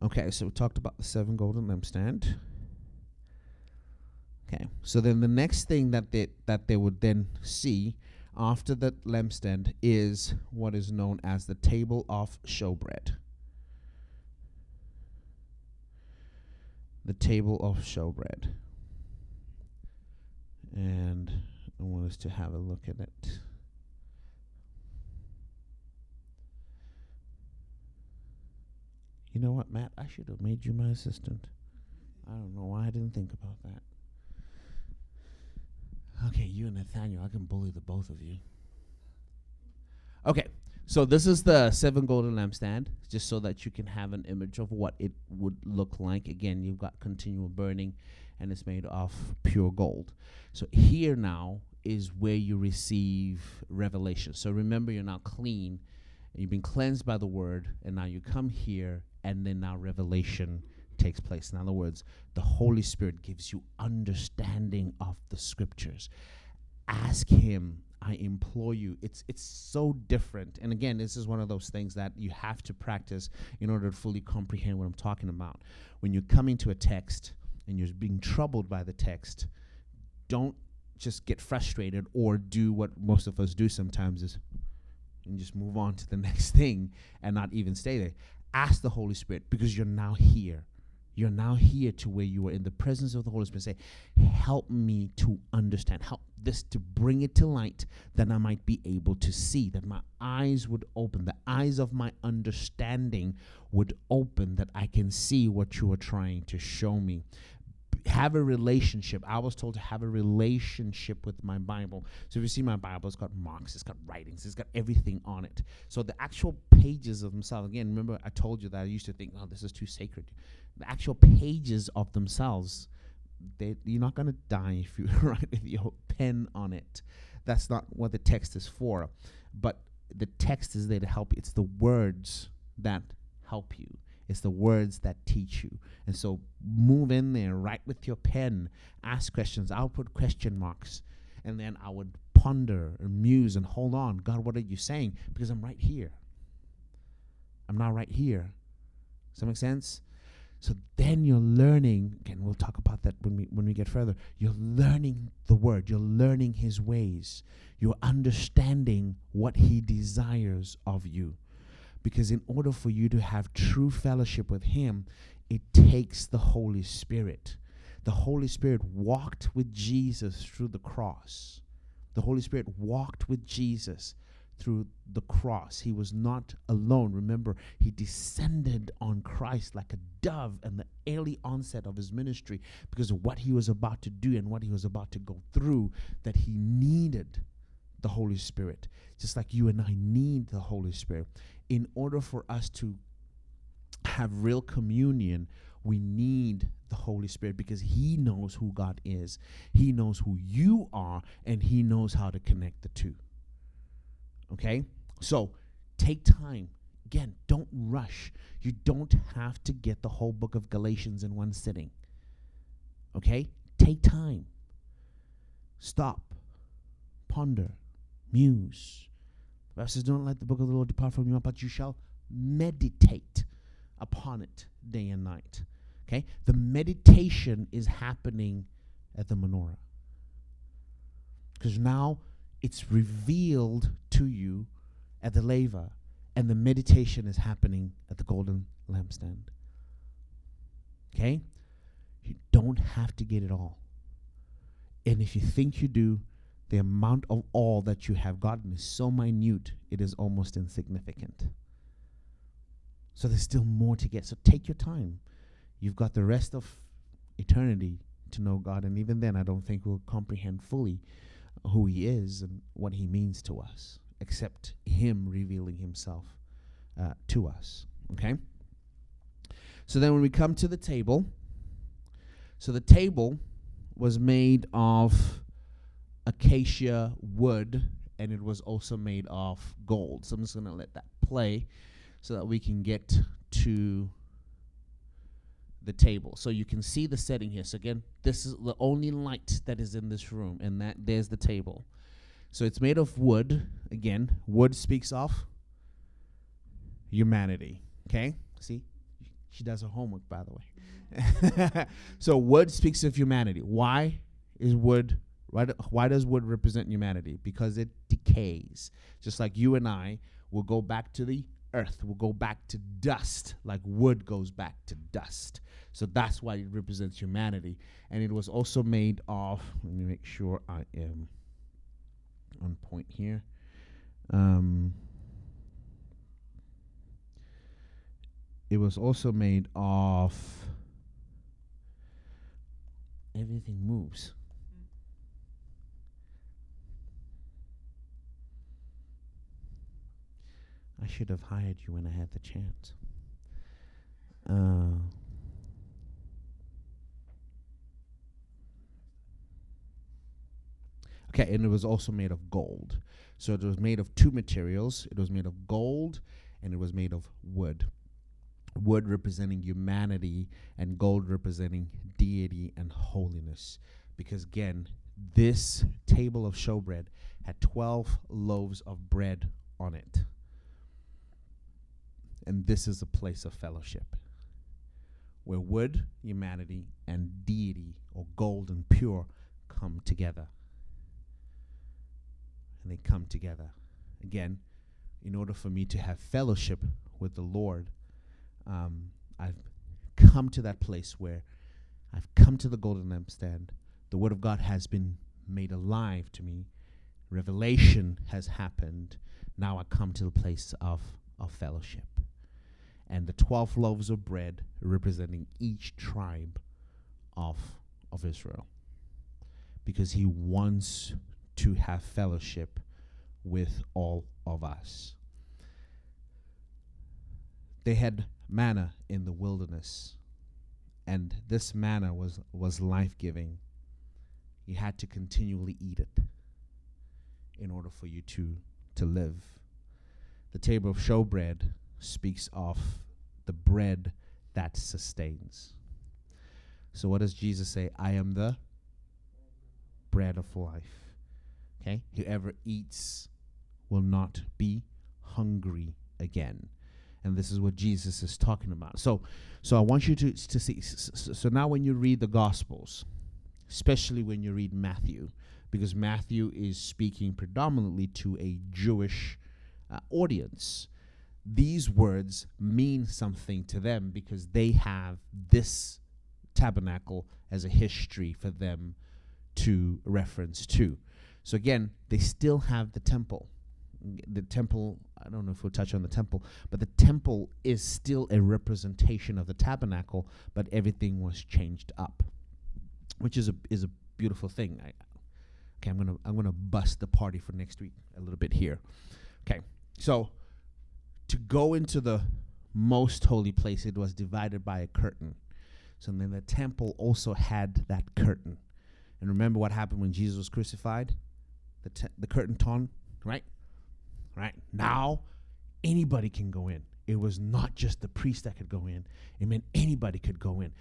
Okay, so we talked about the seven golden lampstand. Okay, so then the next thing that they that they would then see after the lampstand is what is known as the table of showbread. The table of showbread. And I want us to have a look at it. You know what, Matt? I should have made you my assistant. I don't know why I didn't think about that. Okay, you and Nathaniel, I can bully the both of you. Okay, so this is the seven golden lampstand, just so that you can have an image of what it would look like. Again, you've got continual burning, and it's made of pure gold. So here now is where you receive revelation. So remember, you're now clean, and you've been cleansed by the word, and now you come here, and then now revelation takes place. In other words, the Holy Spirit gives you understanding of the scriptures. Ask Him. I implore you. It's it's so different. And again, this is one of those things that you have to practice in order to fully comprehend what I'm talking about. When you're coming to a text and you're being troubled by the text, don't just get frustrated or do what most of us do sometimes is and just move on to the next thing and not even stay there. Ask the Holy Spirit because you're now here. You're now here to where you are in the presence of the Holy Spirit. Say, Help me to understand. Help this to bring it to light that I might be able to see, that my eyes would open, the eyes of my understanding would open, that I can see what you are trying to show me have a relationship. I was told to have a relationship with my Bible. So if you see my Bible, it's got marks, it's got writings, it's got everything on it. So the actual pages of themselves, again, remember I told you that I used to think, oh, this is too sacred. The actual pages of themselves, they, you're not going to die if you write with your pen on it. That's not what the text is for. But the text is there to help you. It's the words that help you. It's the words that teach you. And so move in there, write with your pen, ask questions. I'll put question marks. And then I would ponder and muse and hold on. God, what are you saying? Because I'm right here. I'm not right here. Does that make sense? So then you're learning, again, we'll talk about that when we when we get further. You're learning the word, you're learning his ways. You're understanding what he desires of you. Because in order for you to have true fellowship with Him, it takes the Holy Spirit. The Holy Spirit walked with Jesus through the cross. The Holy Spirit walked with Jesus through the cross. He was not alone. Remember, he descended on Christ like a dove in the early onset of his ministry because of what he was about to do and what he was about to go through, that he needed the Holy Spirit. Just like you and I need the Holy Spirit in order for us to have real communion, we need the Holy Spirit because He knows who God is. He knows who you are, and He knows how to connect the two. Okay? So take time. Again, don't rush. You don't have to get the whole book of Galatians in one sitting. Okay? Take time. Stop. Ponder. Muse. The Bible says, Don't let the book of the Lord depart from you, but you shall meditate upon it day and night. Okay? The meditation is happening at the menorah. Because now it's revealed to you at the laver, and the meditation is happening at the golden lampstand. Okay? You don't have to get it all. And if you think you do, the amount of all that you have gotten is so minute, it is almost insignificant. So there's still more to get. So take your time. You've got the rest of eternity to know God. And even then, I don't think we'll comprehend fully who He is and what He means to us, except Him revealing Himself uh, to us. Okay? So then, when we come to the table, so the table was made of acacia wood and it was also made of gold. So I'm just going to let that play so that we can get to the table. So you can see the setting here. So again, this is the only light that is in this room and that there's the table. So it's made of wood. Again, wood speaks of humanity. Okay? See? She does her homework by the way. so wood speaks of humanity. Why is wood Why, do, why does wood represent humanity? Because it decays. Just like you and I will go back to the earth, We'll go back to dust, like wood goes back to dust. So that's why it represents humanity. And it was also made of, let me make sure I am on point here. Um, it was also made of everything moves. I should have hired you when I had the chance. Uh, okay, and it was also made of gold. So it was made of two materials. It was made of gold and it was made of wood. Wood representing humanity and gold representing deity and holiness. Because again, this table of showbread had 12 loaves of bread on it. And this is a place of fellowship where wood, humanity, and deity, or gold and pure, come together. And they come together. Again, in order for me to have fellowship with the Lord, um, I've come to that place where I've come to the golden lampstand. The Word of God has been made alive to me. Revelation has happened. Now I come to the place of, of fellowship and the 12 loaves of bread representing each tribe of, of Israel. Because he wants to have fellowship with all of us. They had manna in the wilderness, and this manna was, was life giving. You had to continually eat it in order for you to, to live. The table of showbread speaks of the bread that sustains. So, what does Jesus say? I am the bread of life. Okay? Whoever eats will not be hungry again. And this is what Jesus is talking about. So, so I want you to, to see. So, now, when you read the Gospels, especially when you read Matthew, because Matthew is speaking predominantly to a Jewish uh, audience these words mean something to them because they have this tabernacle as a history for them to reference to. So again, they still have the temple. The temple, I don't know if we'll touch on the temple, but the temple is still a representation of the tabernacle, but everything was changed up, which is a is a beautiful thing. I, okay, I'm gonna I'm gonna bust the party for next week a little bit here. Okay, so to go into the most holy place, it was divided by a curtain. So then the temple also had that curtain. And remember what happened when Jesus was crucified? The, te- the curtain torn, right? Right. Now, anybody can go in. It was not just the priest that could go in, it meant anybody could go in.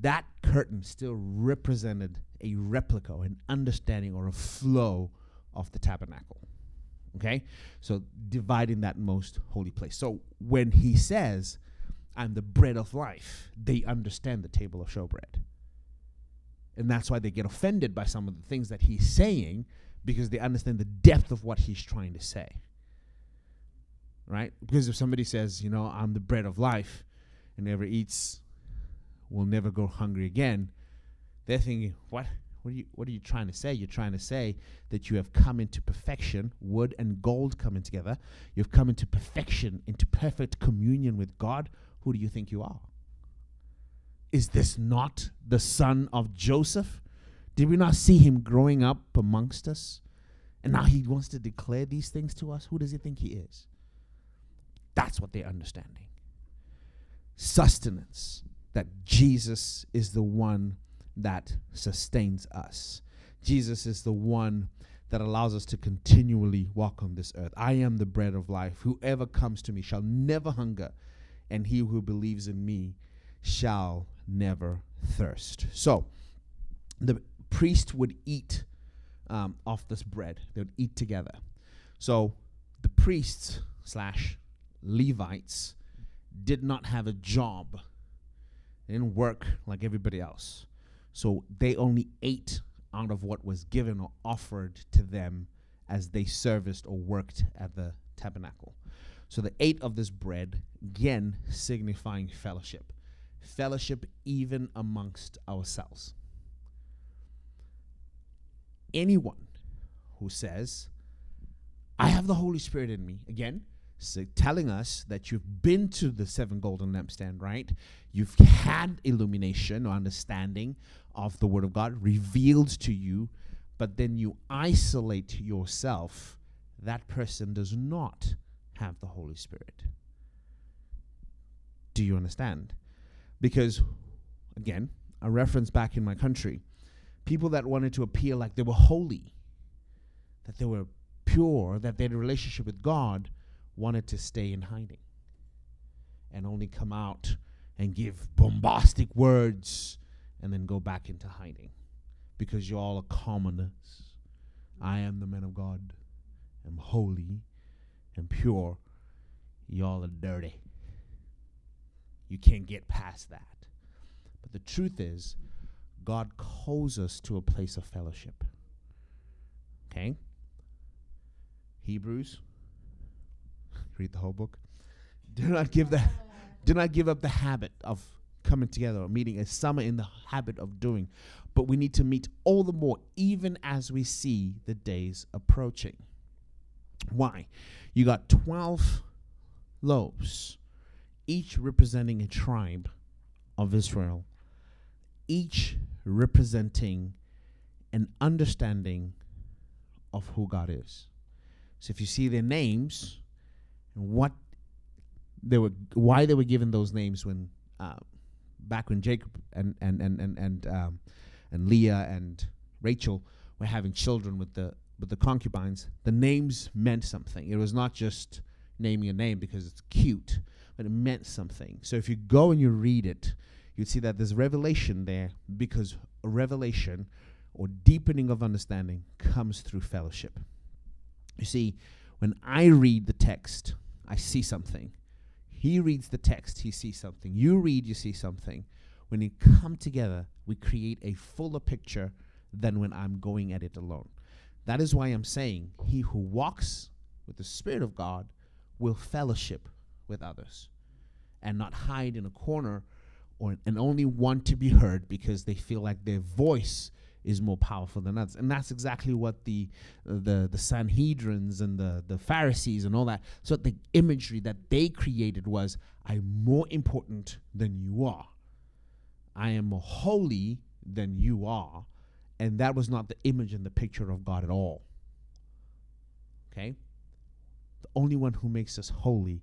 That curtain still represented a replica, an understanding, or a flow of the tabernacle. Okay? So dividing that most holy place. So when he says, I'm the bread of life, they understand the table of showbread. And that's why they get offended by some of the things that he's saying because they understand the depth of what he's trying to say. Right? Because if somebody says, you know, I'm the bread of life and never eats will never go hungry again, they're thinking, what? What are you what are you trying to say? You're trying to say that you have come into perfection, wood and gold coming together. You've come into perfection, into perfect communion with God. Who do you think you are? Is this not the son of Joseph? Did we not see him growing up amongst us? And now he wants to declare these things to us. Who does he think he is? That's what they're understanding. Sustenance, that Jesus is the one that sustains us. Jesus is the one that allows us to continually walk on this earth. I am the bread of life. Whoever comes to me shall never hunger, and he who believes in me shall never thirst. So, the priest would eat um, off this bread, they would eat together. So, the priests slash Levites did not have a job, they didn't work like everybody else. So they only ate out of what was given or offered to them as they serviced or worked at the tabernacle. So the eight of this bread, again, signifying fellowship. Fellowship even amongst ourselves. Anyone who says, I have the Holy Spirit in me, again, so telling us that you've been to the seven golden lampstand, right? You've had illumination or understanding of the Word of God revealed to you, but then you isolate yourself. That person does not have the Holy Spirit. Do you understand? Because, again, a reference back in my country, people that wanted to appear like they were holy, that they were pure, that they had a relationship with God wanted to stay in hiding and only come out and give bombastic words and then go back into hiding because you all are commoners. I am the man of God, am holy and pure. Y'all are dirty. You can't get past that. But the truth is, God calls us to a place of fellowship. Okay? Hebrews read the whole book. Do not give the do not give up the habit of coming together or meeting as some are in the habit of doing. But we need to meet all the more, even as we see the days approaching. Why? You got 12 loaves, each representing a tribe of Israel, each representing an understanding of who God is. So if you see their names, and what they were, why they were given those names when uh, back when Jacob and and and and and, um, and Leah and Rachel were having children with the with the concubines, the names meant something. It was not just naming a name because it's cute, but it meant something. So if you go and you read it, you'd see that there's revelation there because a revelation or deepening of understanding comes through fellowship. You see, when I read the text, I see something. He reads the text, he sees something. You read, you see something. When we come together, we create a fuller picture than when I'm going at it alone. That is why I'm saying he who walks with the Spirit of God will fellowship with others and not hide in a corner or and only want to be heard because they feel like their voice is more powerful than others. And that's exactly what the the the Sanhedrins and the the Pharisees and all that. So the imagery that they created was I'm more important than you are. I am more holy than you are. And that was not the image and the picture of God at all. Okay? The only one who makes us holy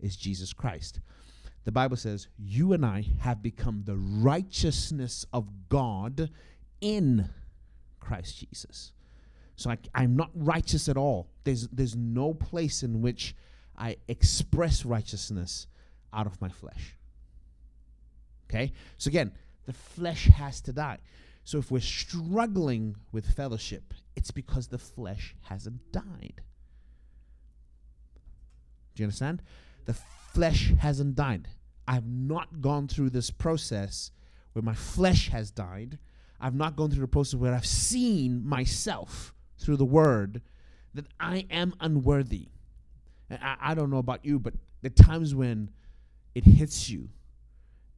is Jesus Christ. The Bible says, You and I have become the righteousness of God in Christ Jesus. So I, I'm not righteous at all. There's, there's no place in which I express righteousness out of my flesh. Okay? So again, the flesh has to die. So if we're struggling with fellowship, it's because the flesh hasn't died. Do you understand? The flesh hasn't died. I've not gone through this process where my flesh has died I've not gone through the process where I've seen myself through the word that I am unworthy. I, I don't know about you, but the times when it hits you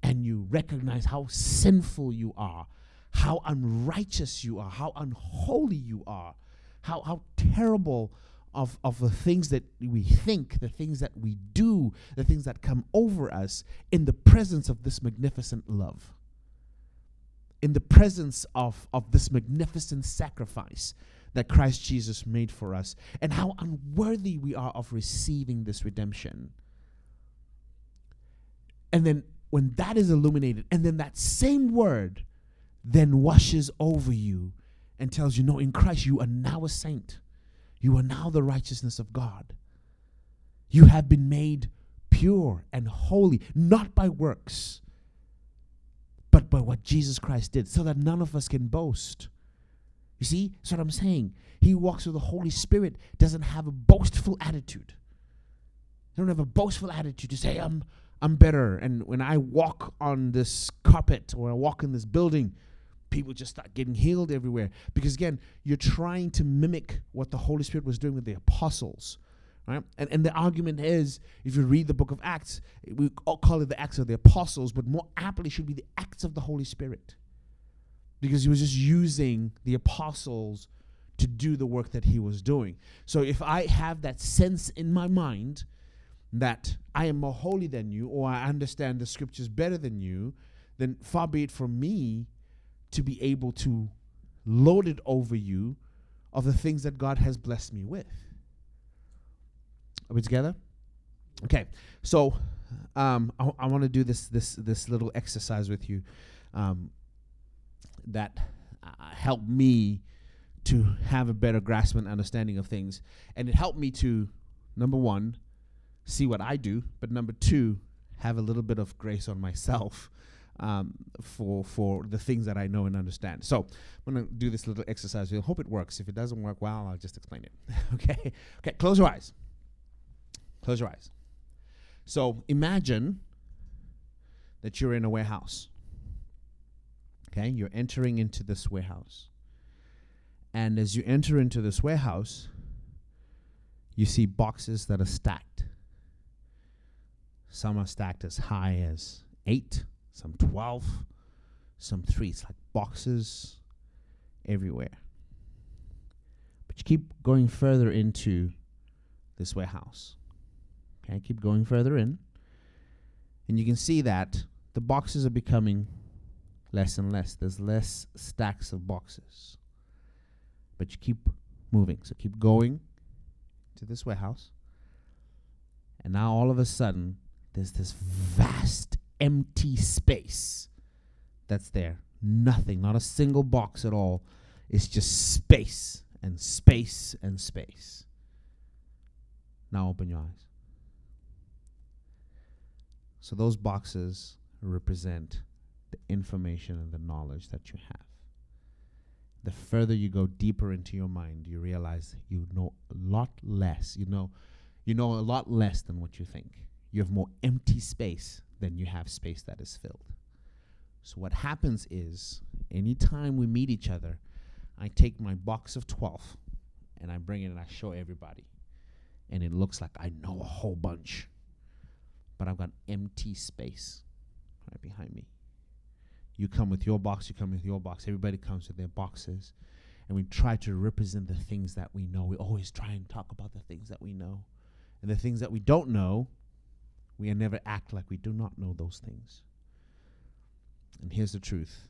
and you recognize how sinful you are, how unrighteous you are, how unholy you are, how, how terrible of, of the things that we think, the things that we do, the things that come over us in the presence of this magnificent love in the presence of, of this magnificent sacrifice that Christ Jesus made for us, and how unworthy we are of receiving this redemption. And then when that is illuminated, and then that same word then washes over you and tells you, No, in Christ you are now a saint. You are now the righteousness of God. You have been made pure and holy, not by works, but by what Jesus Christ did, so that none of us can boast. You see, that's what I'm saying. He walks with the Holy Spirit, doesn't have a boastful attitude. They don't have a boastful attitude to say, I'm I'm better. And when I walk on this carpet or I walk in this building, people just start getting healed everywhere. Because again, you're trying to mimic what the Holy Spirit was doing with the apostles. Right? And, and the argument is, if you read the book of Acts, we all call it the Acts of the Apostles, but more aptly should be the Acts of the Holy Spirit. Because he was just using the apostles to do the work that he was doing. So if I have that sense in my mind that I am more holy than you, or I understand the scriptures better than you, then far be it from me to be able to load it over you of the things that God has blessed me with. Are we together? Okay, so um, I, I want to do this this this little exercise with you um, that uh, helped me to have a better grasp and understanding of things, and it helped me to number one see what I do, but number two have a little bit of grace on myself um, for for the things that I know and understand. So I'm gonna do this little exercise. I hope it works. If it doesn't work well, I'll just explain it. okay. Okay. Close your eyes. Close your eyes. So imagine that you're in a warehouse. Okay, you're entering into this warehouse. And as you enter into this warehouse, you see boxes that are stacked. Some are stacked as high as eight, some 12, some three. It's like boxes everywhere. But you keep going further into this warehouse. Okay, keep going further in. And you can see that the boxes are becoming less and less. There's less stacks of boxes. But you keep moving. So keep going to this warehouse. And now all of a sudden, there's this vast empty space that's there. Nothing, not a single box at all. It's just space and space and space. Now open your eyes. So those boxes represent the information and the knowledge that you have. The further you go deeper into your mind, you realize you know a lot less. You know you know a lot less than what you think. You have more empty space than you have space that is filled. So what happens is anytime we meet each other, I take my box of 12 and I bring it and I show everybody. And it looks like I know a whole bunch. But I've got empty space right behind me. You come with your box, you come with your box. Everybody comes with their boxes. And we try to represent the things that we know. We always try and talk about the things that we know. And the things that we don't know, we never act like we do not know those things. And here's the truth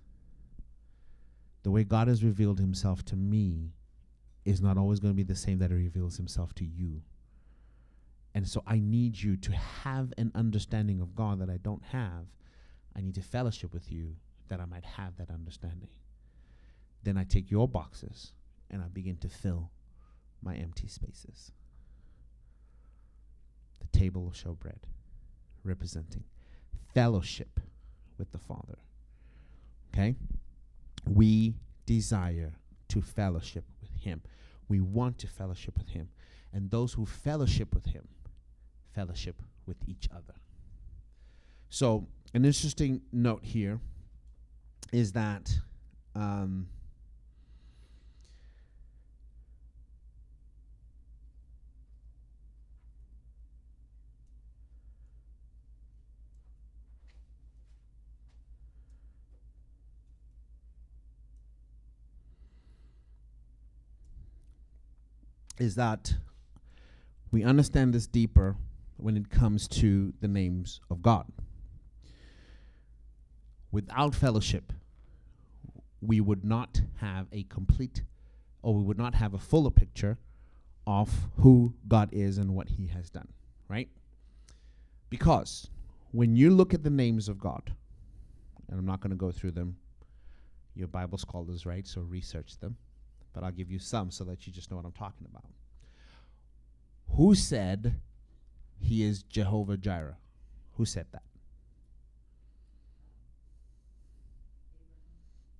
the way God has revealed himself to me is not always going to be the same that he reveals himself to you. And so I need you to have an understanding of God that I don't have. I need to fellowship with you that I might have that understanding. Then I take your boxes and I begin to fill my empty spaces. The table of show bread representing fellowship with the Father. Okay? We desire to fellowship with Him. We want to fellowship with Him. And those who fellowship with Him, fellowship with each other. So, an interesting note here is that um, is that we understand this deeper when it comes to the names of God. Without fellowship, we would not have a complete or we would not have a fuller picture of who God is and what He has done, right? Because when you look at the names of God, and I'm not going to go through them, your Bible scholars, right? So research them but I'll give you some so that you just know what I'm talking about. Who said he is Jehovah Jireh? Who said that?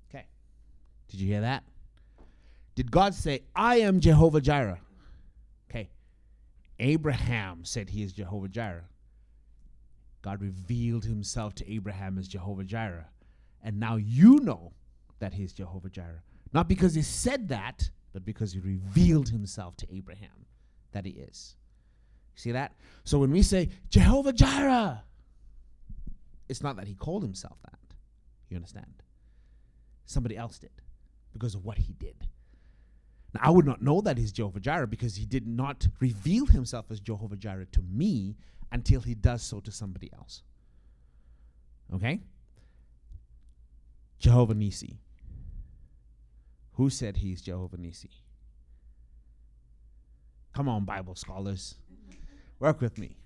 Okay. Did you hear that? Did God say, I am Jehovah Jireh? Okay. Abraham said he is Jehovah Jireh. God revealed himself to Abraham as Jehovah Jireh. And now you know that he is Jehovah Jireh. Not because he said that, but because he revealed himself to Abraham that he is. See that? So when we say Jehovah Jireh, it's not that he called himself that. You understand? Somebody else did because of what he did. Now, I would not know that he's Jehovah Jireh because he did not reveal himself as Jehovah Jireh to me until he does so to somebody else. Okay? Jehovah Nisi. Who said he's Jehovah Nisi? Come on, Bible scholars. Work with me.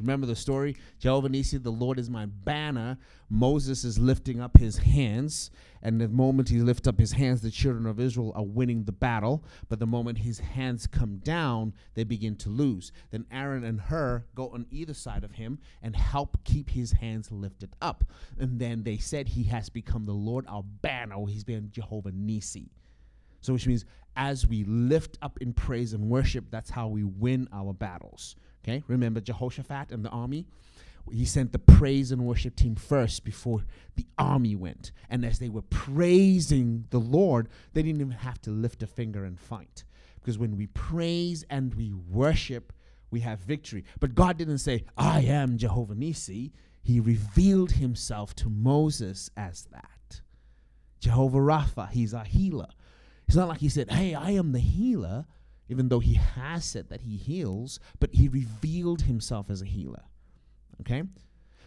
Remember the story? Jehovah Nisi, the Lord is my banner. Moses is lifting up his hands, and the moment he lifts up his hands, the children of Israel are winning the battle. But the moment his hands come down, they begin to lose. Then Aaron and Hur go on either side of him and help keep his hands lifted up. And then they said he has become the Lord our banner, he's been Jehovah Nisi. So, which means as we lift up in praise and worship, that's how we win our battles. Okay, remember Jehoshaphat and the army? He sent the praise and worship team first before the army went. And as they were praising the Lord, they didn't even have to lift a finger and fight. Because when we praise and we worship, we have victory. But God didn't say, I am Jehovah Nisi. He revealed himself to Moses as that. Jehovah Rapha, he's our healer. It's not like he said, Hey, I am the healer even though he has said that he heals, but he revealed himself as a healer. Okay?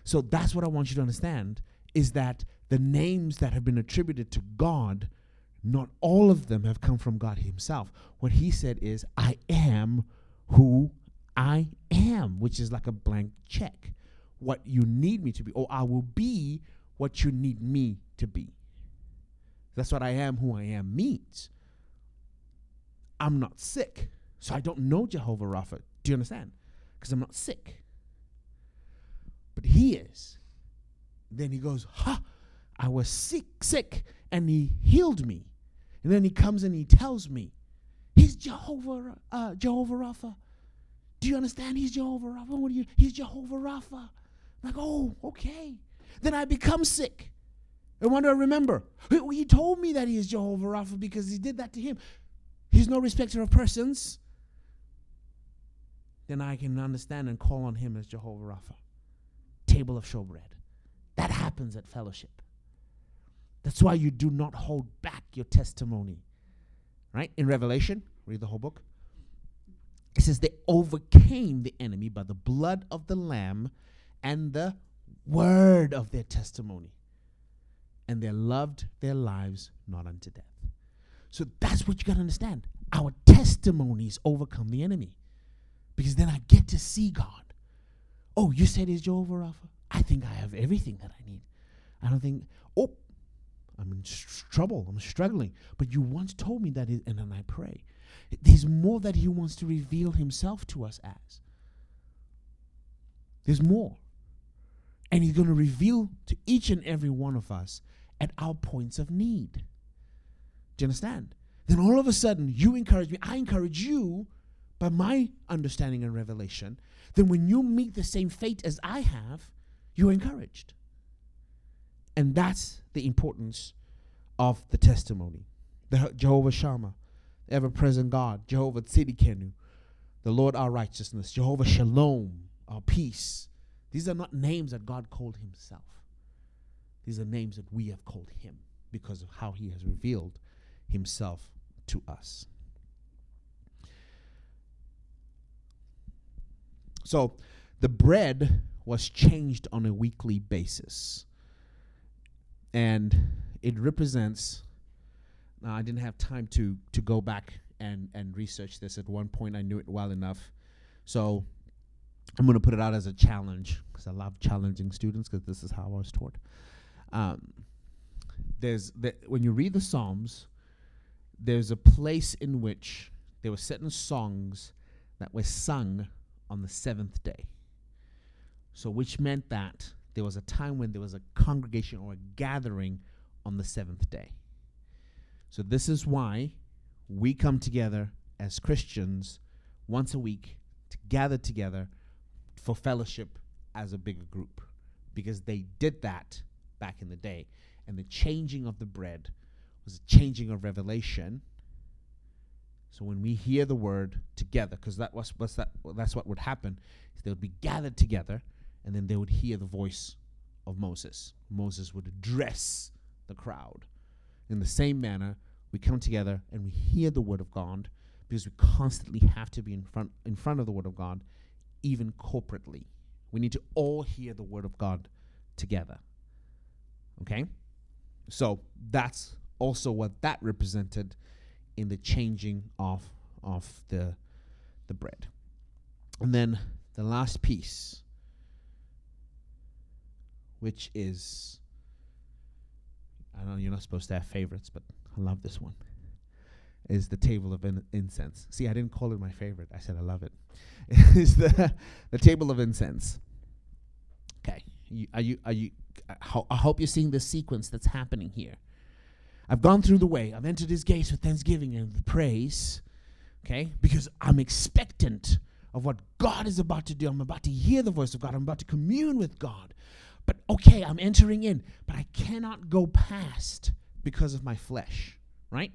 So that's what I want you to understand is that the names that have been attributed to God, not all of them have come from God himself. What he said is, I am who I am, which is like a blank check. What you need me to be, or I will be what you need me to be. That's what I am who I am means. I'm not sick. So I don't know Jehovah Rapha. Do you understand? Because I'm not sick. But he is. Then he goes, Ha, I was sick, sick, and he healed me. And then he comes and he tells me, He's Jehovah, uh, Jehovah Rapha. Do you understand? He's Jehovah Rapha. What do you? He's Jehovah Rapha. I'm like, oh, okay. Then I become sick. And what do I remember? He told me that he is Jehovah Rapha because he did that to him. He's no respecter of persons, then I can understand and call on him as Jehovah Rapha. Table of showbread. That happens at fellowship. That's why you do not hold back your testimony. Right? In Revelation, read the whole book. It says they overcame the enemy by the blood of the Lamb and the word of their testimony. And they loved their lives not unto death. So that's what you got to understand. Our testimonies overcome the enemy. Because then I get to see God. Oh, you said he's Jehovah Rapha? I think I have everything that I need. I don't think, oh, I'm in trouble. I'm struggling. But you once told me that, and then I pray. There's more that he wants to reveal himself to us as. There's more. And he's going to reveal to each and every one of us at our points of need. Do you understand? Then all of a sudden, you encourage me, I encourage you by my understanding and revelation. Then when you meet the same fate as I have, you're encouraged. And that's the importance of the testimony. The Jehovah Shammah, ever present God, Jehovah Tsidkenu, the Lord our righteousness, Jehovah Shalom, our peace. These are not names that God called himself. These are names that we have called him because of how he has revealed himself to us. So the bread was changed on a weekly basis. And it represents now I didn't have time to to go back and and research this at one point I knew it well enough. So I'm going to put it out as a challenge because I love challenging students because this is how I was taught. Um, there's the, when you read the Psalms, there's a place in which there were certain songs that were sung on the seventh day. So, which meant that there was a time when there was a congregation or a gathering on the seventh day. So, this is why we come together as Christians once a week to gather together for fellowship as a bigger group because they did that back in the day. And the changing of the bread was a changing of revelation. So when we hear the word together, because that was that well, that's what would happen, they would be gathered together, and then they would hear the voice of Moses. Moses would address the crowd. In the same manner, we come together and we hear the word of God because we constantly have to be in front in front of the word of God, even corporately. We need to all hear the word of God together. Okay? So that's also what that represented in the changing of of the the bread. And then the last piece which is I know you're not supposed to have favorites, but I love this one. Is the table of in- incense. See, I didn't call it my favorite. I said I love it. is the the table of incense. Okay. Are you are you I, ho- I hope you're seeing the sequence that's happening here. I've gone through the way. I've entered his gates with thanksgiving and praise. Okay? Because I'm expectant of what God is about to do. I'm about to hear the voice of God. I'm about to commune with God. But okay, I'm entering in, but I cannot go past because of my flesh, right?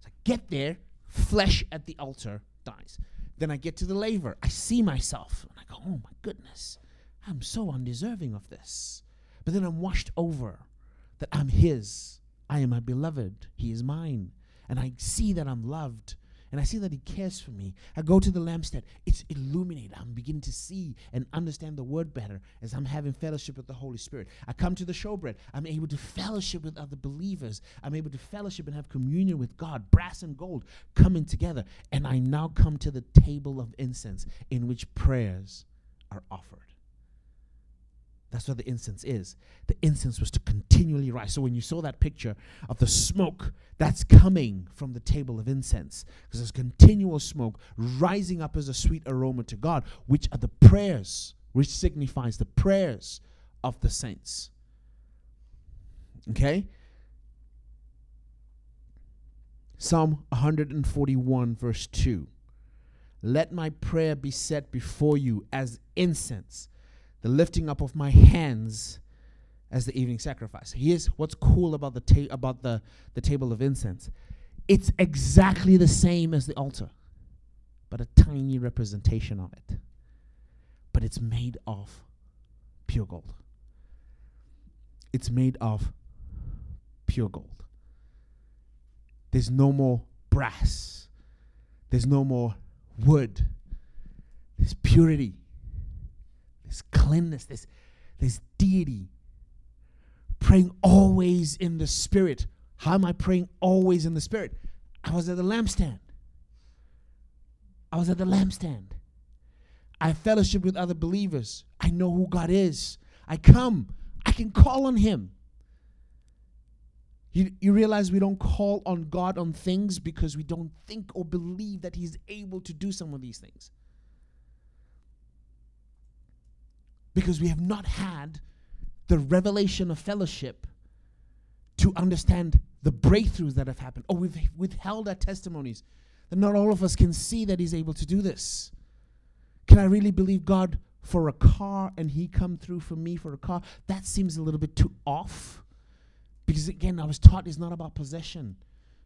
So I get there, flesh at the altar dies. Then I get to the laver. I see myself and I go, oh my goodness, I'm so undeserving of this. But then I'm washed over that I'm His. I am my beloved. He is mine. And I see that I'm loved and I see that He cares for me. I go to the lampstand, it's illuminated. I'm beginning to see and understand the word better as I'm having fellowship with the Holy Spirit. I come to the showbread, I'm able to fellowship with other believers. I'm able to fellowship and have communion with God, brass and gold coming together. And I now come to the table of incense in which prayers are offered. That's what the incense is. The incense was to continually rise. So when you saw that picture of the smoke, that's coming from the table of incense. Because there's continual smoke rising up as a sweet aroma to God, which are the prayers, which signifies the prayers of the saints. Okay? Psalm 141, verse 2. Let my prayer be set before you as incense the lifting up of my hands as the evening sacrifice. Here's what's cool about the ta- about the, the table of incense. It's exactly the same as the altar, but a tiny representation of it. But it's made of pure gold. It's made of pure gold. There's no more brass. There's no more wood. There's purity this cleanness, this, this deity. Praying always in the Spirit. How am I praying always in the Spirit? I was at the lampstand. I was at the lampstand. I fellowship with other believers. I know who God is. I come. I can call on Him. You, you realize we don't call on God on things because we don't think or believe that He's able to do some of these things. Because we have not had the revelation of fellowship to understand the breakthroughs that have happened. Or we've withheld our testimonies that not all of us can see that He's able to do this. Can I really believe God for a car and He come through for me for a car? That seems a little bit too off. Because again, I was taught it's not about possession.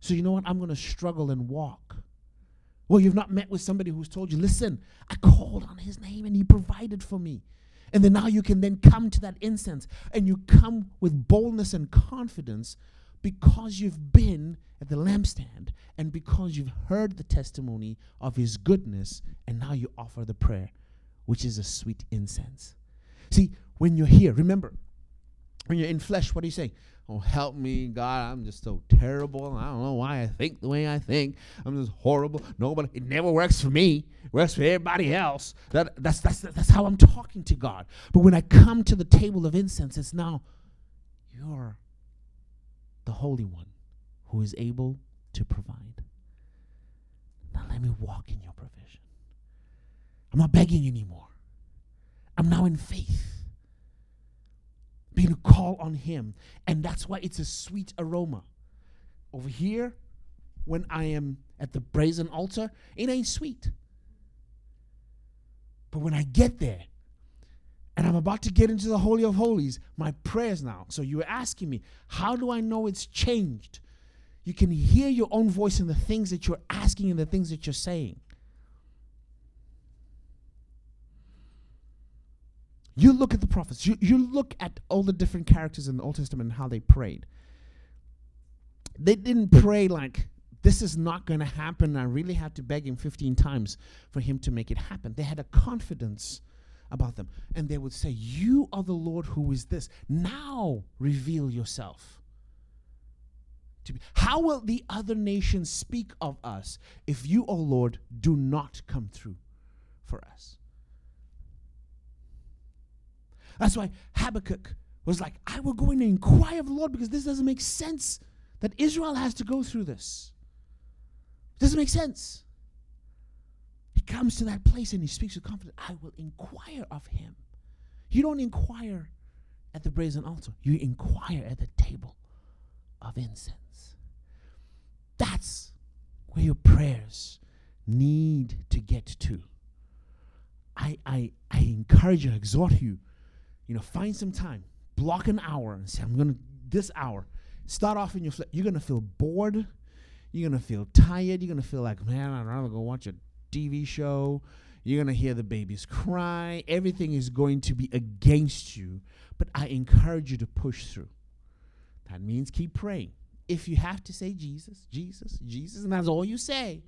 So you know what? I'm going to struggle and walk. Well, you've not met with somebody who's told you, listen, I called on his name and he provided for me. And then now you can then come to that incense and you come with boldness and confidence because you've been at the lampstand and because you've heard the testimony of his goodness and now you offer the prayer, which is a sweet incense. See, when you're here, remember, when you're in flesh, what do you say? Oh, help me, God. I'm just so terrible. I don't know why I think the way I think. I'm just horrible. Nobody, it never works for me. It works for everybody else. That, that's, that's, that's how I'm talking to God. But when I come to the table of incense, it's now, you're the Holy One who is able to provide. Now let me walk in your provision. I'm not begging anymore. I'm now in faith begin to call on Him. And that's why it's a sweet aroma. Over here, when I am at the brazen altar, it ain't sweet. But when I get there, and I'm about to get into the Holy of Holies, my prayers now. So you're asking me, how do I know it's changed? You can hear your own voice in the things that you're asking and the things that you're saying. You look at the prophets, you, you look at all the different characters in the Old Testament and how they prayed. They didn't hmm. pray like, this is not going to happen. I really had to beg him 15 times for him to make it happen. They had a confidence about them. And they would say, You are the Lord who is this. Now reveal yourself. To be. How will the other nations speak of us if you, O oh Lord, do not come through for us? That's why Habakkuk was like, I will go in and inquire of the Lord because this doesn't make sense that Israel has to go through this. It doesn't make sense. He comes to that place and he speaks with confidence. I will inquire of him. You don't inquire at the brazen altar, you inquire at the table of incense. That's where your prayers need to get to. I, I, I encourage you, exhort you you know, find some time, block an hour, and say, I'm gonna this hour. Start off in your. Fl- you're gonna feel bored. You're gonna feel tired. You're gonna feel like, man, I'd rather go watch a TV show. You're gonna hear the babies cry. Everything is going to be against you. But I encourage you to push through. That means keep praying. If you have to say Jesus, Jesus, Jesus, and that's all you say,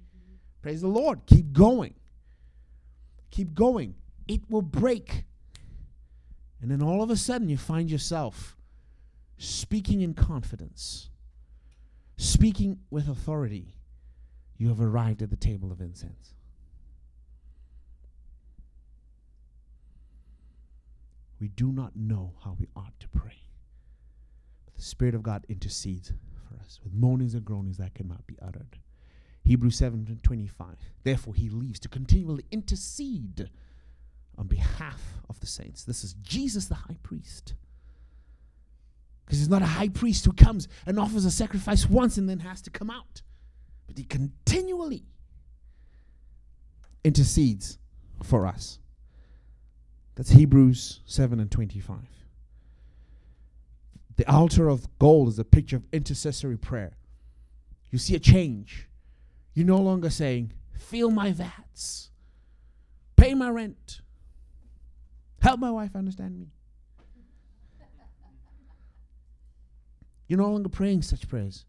praise the Lord. Keep going. Keep going. It will break and then all of a sudden, you find yourself speaking in confidence, speaking with authority. You have arrived at the table of incense. We do not know how we ought to pray. But the Spirit of God intercedes for us with moanings and groanings that cannot be uttered. Hebrews 7 25. Therefore, he leaves to continually intercede on behalf of the saints. This is Jesus, the high priest. Because he's not a high priest who comes and offers a sacrifice once and then has to come out. But he continually intercedes for us. That's Hebrews 7 and 25. The altar of gold is a picture of intercessory prayer. You see a change. You're no longer saying, Fill my vats, pay my rent, Help my wife understand me. You're no longer praying such prayers.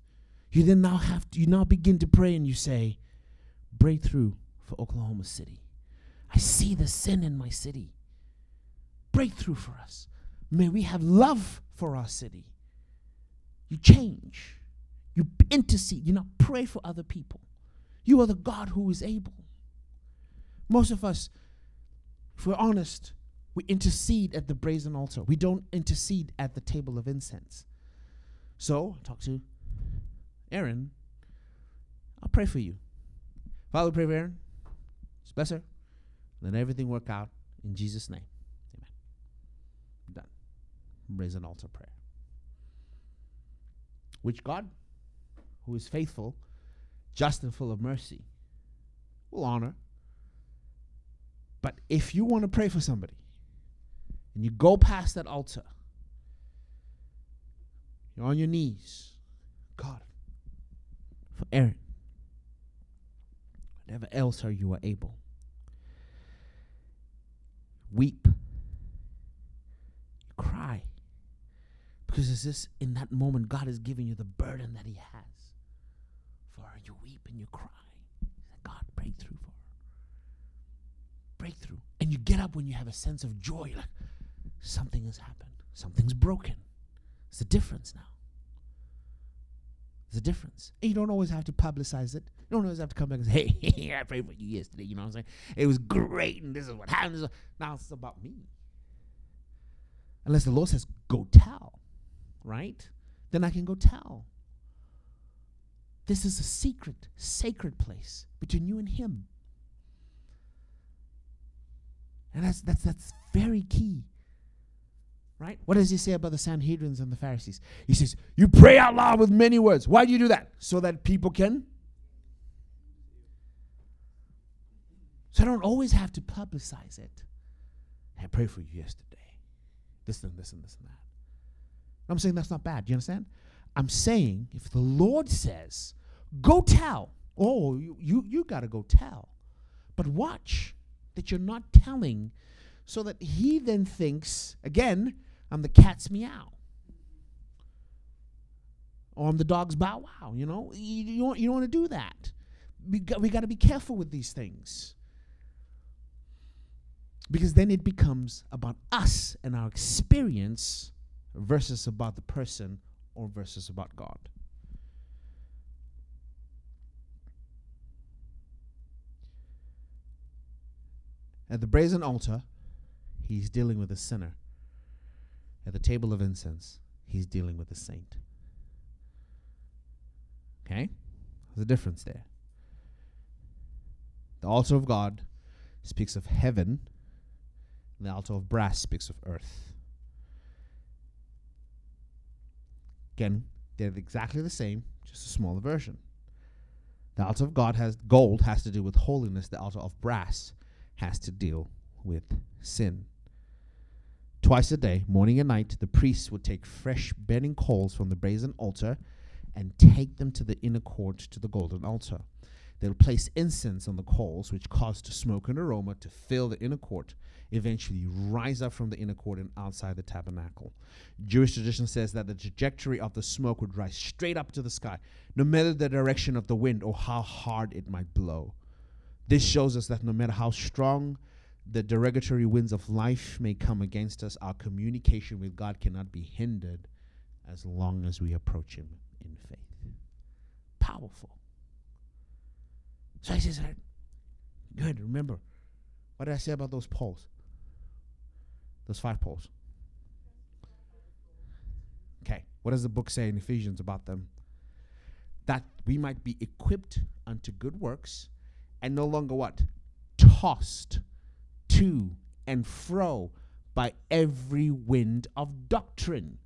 You then now have to, you now begin to pray and you say, breakthrough for Oklahoma City. I see the sin in my city. Breakthrough for us. May we have love for our city. You change. You intercede. You now pray for other people. You are the God who is able. Most of us, if we're honest, we intercede at the brazen altar. We don't intercede at the table of incense. So, talk to Aaron. I'll pray for you. Father, pray for Aaron. Bless her. Let everything work out in Jesus' name. Amen. Done. Brazen altar prayer. Which God, who is faithful, just and full of mercy, will honor. But if you want to pray for somebody, and you go past that altar, you're on your knees. God, for Aaron, whatever else are you are able. Weep. Cry. Because it's this in that moment God is giving you the burden that He has. For her. You weep and you cry. God, breakthrough for her. Breakthrough. And you get up when you have a sense of joy, like, something has happened. Something's broken. It's a difference now. There's a difference. And you don't always have to publicize it. You don't always have to come back and say, hey, I prayed for you yesterday. You know what I'm saying? It was great, and this is what happened. Now it's about me. Unless the Lord says, go tell, right? Then I can go tell. This is a secret, sacred place between you and Him. And that's, that's, that's very key. Right? What does he say about the Sanhedrins and the Pharisees? He says, You pray out loud with many words. Why do you do that? So that people can. So I don't always have to publicize it. I prayed for you yesterday. This and this and this and that. I'm saying that's not bad. Do you understand? I'm saying if the Lord says, go tell, oh, you, you, you got to go tell. But watch that you're not telling so that he then thinks, again, I'm the cat's meow. Or I'm the dog's bow wow. You know, you, you don't, you don't want to do that. We got, we got to be careful with these things. Because then it becomes about us and our experience versus about the person or versus about God. At the brazen altar, he's dealing with a sinner. At the table of incense, he's dealing with a saint. Okay? There's a difference there. The altar of God speaks of heaven, the altar of brass speaks of earth. Again, they're exactly the same, just a smaller version. The altar of God has gold has to do with holiness. The altar of brass has to deal with sin. Twice a day, morning and night, the priests would take fresh burning coals from the brazen altar and take them to the inner court to the golden altar. They'll place incense on the coals, which caused smoke and aroma to fill the inner court, eventually rise up from the inner court and outside the tabernacle. Jewish tradition says that the trajectory of the smoke would rise straight up to the sky, no matter the direction of the wind or how hard it might blow. This shows us that no matter how strong the derogatory winds of life may come against us, our communication with God cannot be hindered as long as we approach Him in faith. Powerful. So I says, good, remember, what did I say about those poles? Those five poles. Okay, what does the book say in Ephesians about them? That we might be equipped unto good works and no longer what? Tossed to and fro by every wind of doctrine.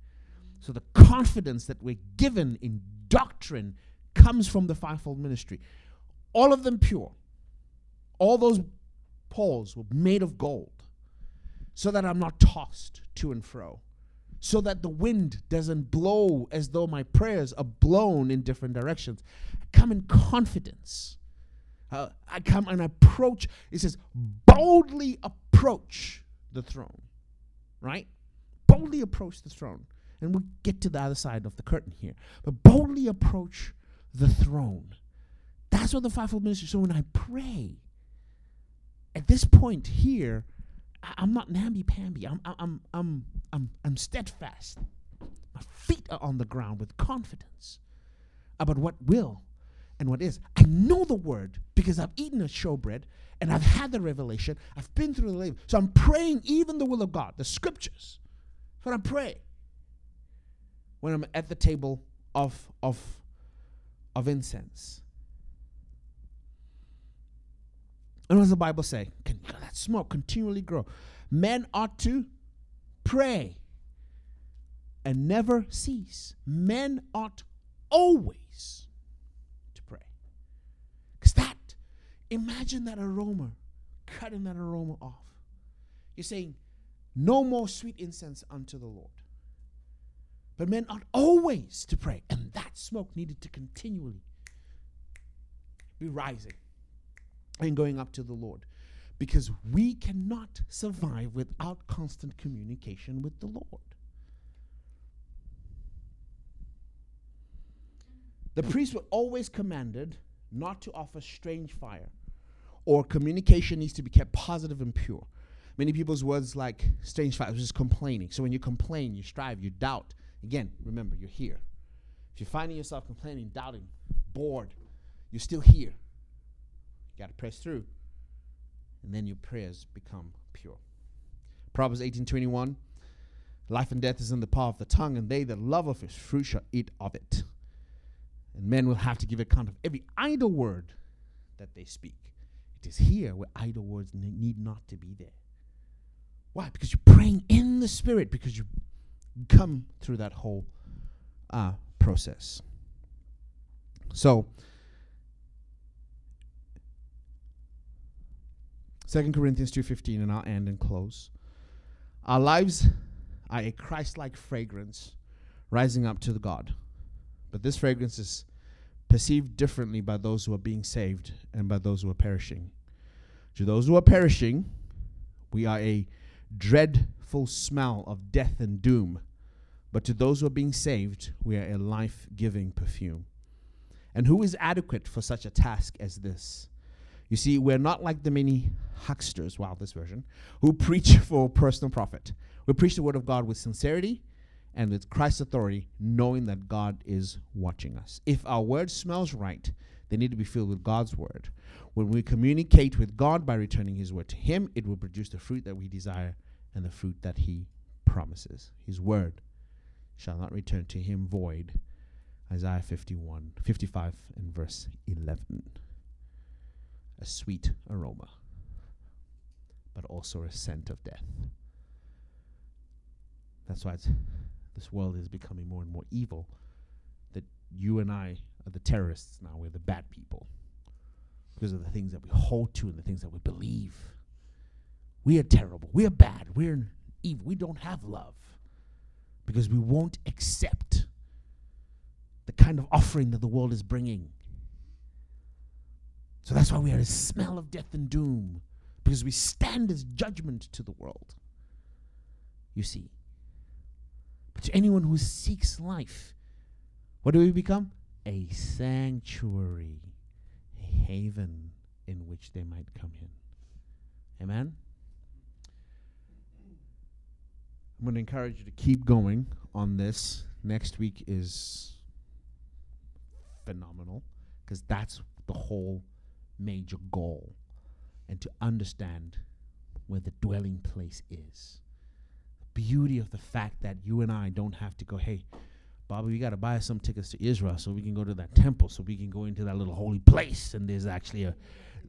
So the confidence that we're given in doctrine comes from the fivefold ministry. All of them pure. All those poles were made of gold so that I'm not tossed to and fro. So that the wind doesn't blow as though my prayers are blown in different directions. I come in confidence uh, I come and approach. It says, boldly approach the throne, right? Boldly approach the throne. And we'll get to the other side of the curtain here. But boldly approach the throne. That's what the fivefold ministry. So when I pray, at this point here, I, am not namby pamby. I'm, I'm, I'm, I'm, I'm steadfast. My feet are on the ground with confidence about what will and what is. I know the word because I've eaten a showbread and I've had the revelation. I've been through the laver. So I'm praying even the will of God, the scriptures. That's I pray when I'm at the table of, of, of incense. And what does the Bible say? Can that smoke continually grow? Men ought to pray and never cease. Men ought always because that, imagine that aroma, cutting that aroma off. You're saying, no more sweet incense unto the Lord. But men ought always to pray, and that smoke needed to continually be rising and going up to the Lord. Because we cannot survive without constant communication with the Lord. The priests were always commanded not to offer strange fire, or communication needs to be kept positive and pure. Many people's words like strange fire is complaining. So when you complain, you strive, you doubt. Again, remember, you're here. If you're finding yourself complaining, doubting, bored, you're still here. You got to press through. And then your prayers become pure. Proverbs 18:21 Life and death is in the power of the tongue, and they that love of its fruit shall eat of it. And men will have to give account of every idle word that they speak. Is here where idle words need not to be there. Why? Because you're praying in the Spirit, because you come through that whole uh, process. So, Second Corinthians 2.15, and I'll end and close. Our lives are a Christ-like fragrance rising up to the God But this fragrance is perceived differently by those who are being saved and by those who are perishing. To those who are perishing, we are a dreadful smell of death and doom. But to those who are being saved, we are a life giving perfume. And who is adequate for such a task as this? You see, we're not like the many hucksters, wow, this version, who preach for personal profit. We preach the word of God with sincerity and with Christ's authority, knowing that God is watching us. If our word smells right, they need to be filled with God's word. When we communicate with God by returning His word to Him, it will produce the fruit that we desire and the fruit that He promises. His word shall not return to Him void. Isaiah 51, 55 and verse 11. A sweet aroma, but also a scent of death. That's why this world is becoming more and more evil. That you and I are the terrorists now, we're the bad people because of the things that we hold to and the things that we believe. We are terrible. We are bad. We're evil. We don't have love because we won't accept the kind of offering that the world is bringing. So that's why we are a smell of death and doom because we stand as judgment to the world. You see. But to anyone who seeks life, what do we become? A sanctuary, a haven in which they might come in. Amen? I'm going to encourage you to keep going on this. Next week is phenomenal because that's the whole major goal and to understand where the dwelling place is. Beauty of the fact that you and I don't have to go, hey, Bobby, we got to buy some tickets to Israel so we can go to that temple, so we can go into that little holy place. And there's actually a,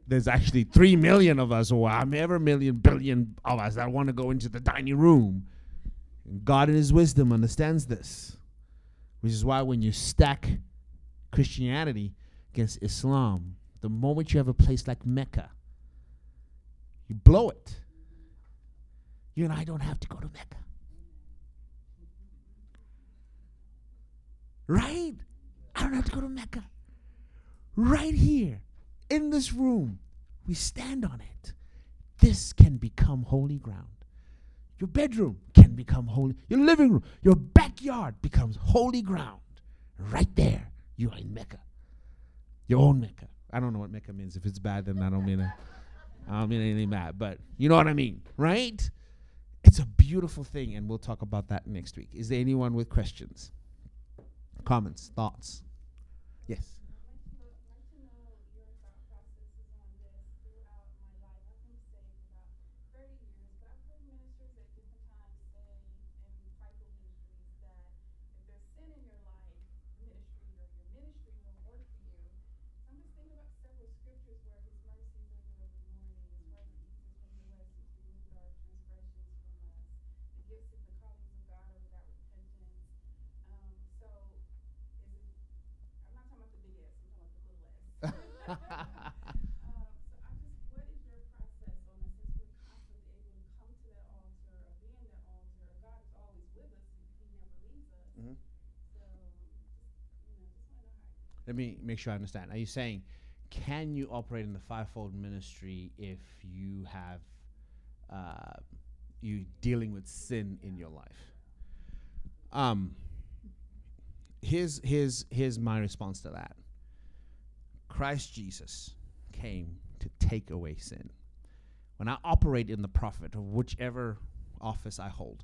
there's actually three million of us, or ever million billion of us that want to go into the dining room. God, in His wisdom, understands this, which is why when you stack Christianity against Islam, the moment you have a place like Mecca, you blow it. You and I don't have to go to Mecca. Right? I don't have to go to Mecca. Right here, in this room, we stand on it. This can become holy ground. Your bedroom can become holy. Your living room, your backyard becomes holy ground. Right there, you are in Mecca. Your own Mecca. I don't know what Mecca means. If it's bad, then I don't mean it. I don't mean anything bad, but you know what I mean, right? It's a beautiful thing, and we'll talk about that next week. Is there anyone with questions, comments, thoughts? Yes. Let me make sure I understand. Are you saying, can you operate in the fivefold ministry if you have uh, you dealing with sin in your life? Um, here's here's here's my response to that. Christ Jesus came to take away sin. When I operate in the prophet of whichever office I hold,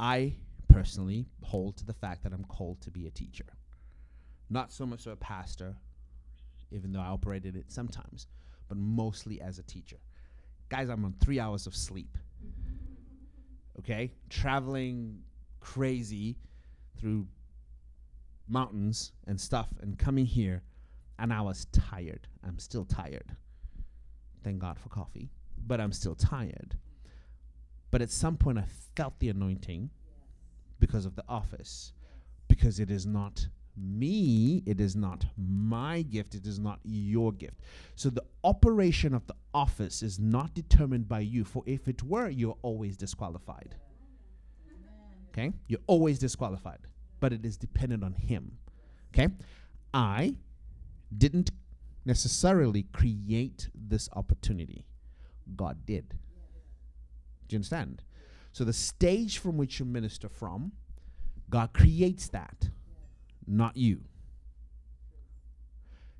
I personally hold to the fact that I'm called to be a teacher. Not so much a pastor, even though I operated it sometimes, but mostly as a teacher. Guys, I'm on three hours of sleep. Okay? Traveling crazy through mountains and stuff and coming here and I was tired. I'm still tired. Thank God for coffee, but I'm still tired. But at some point, I felt the anointing because of the office, because it is not me, it is not my gift, it is not your gift. So the operation of the office is not determined by you, for if it were, you're always disqualified. Okay? You're always disqualified, but it is dependent on Him Okay? I didn't necessarily create this opportunity, God did. Do you understand? So the stage from which you minister from, God creates that, not you.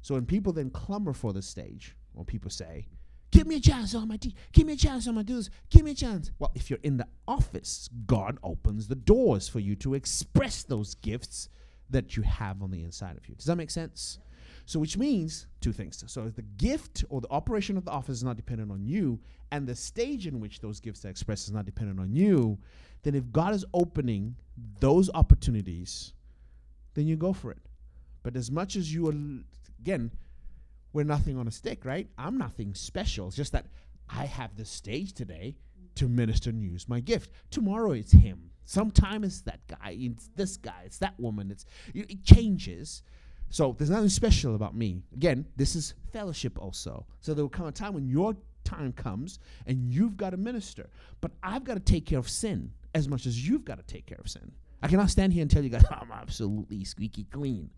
So when people then clamor for the stage, when people say, Give me a chance on my. Give me a chance on. Give me a chance. Well, if you're in the office, God opens the doors for you to express those gifts that you have on the inside of you. Does that make sense? So, which means two things. So, the gift or the operation of the office is not dependent on you, and the stage in which those gifts are expressed is not dependent on you, then if God is opening those opportunities, then you go for it. But as much as you are, again, we're nothing on a stick, right? I'm nothing special. It's just that I have the stage today to minister and use my gift. Tomorrow it's him. Sometime it's that guy. It's this guy. It's that woman. It's it changes. So there's nothing special about me. Again, this is fellowship also. So there will come a time when your time comes and you've got to minister. But I've got to take care of sin as much as you've got to take care of sin. I cannot stand here and tell you guys I'm absolutely squeaky clean.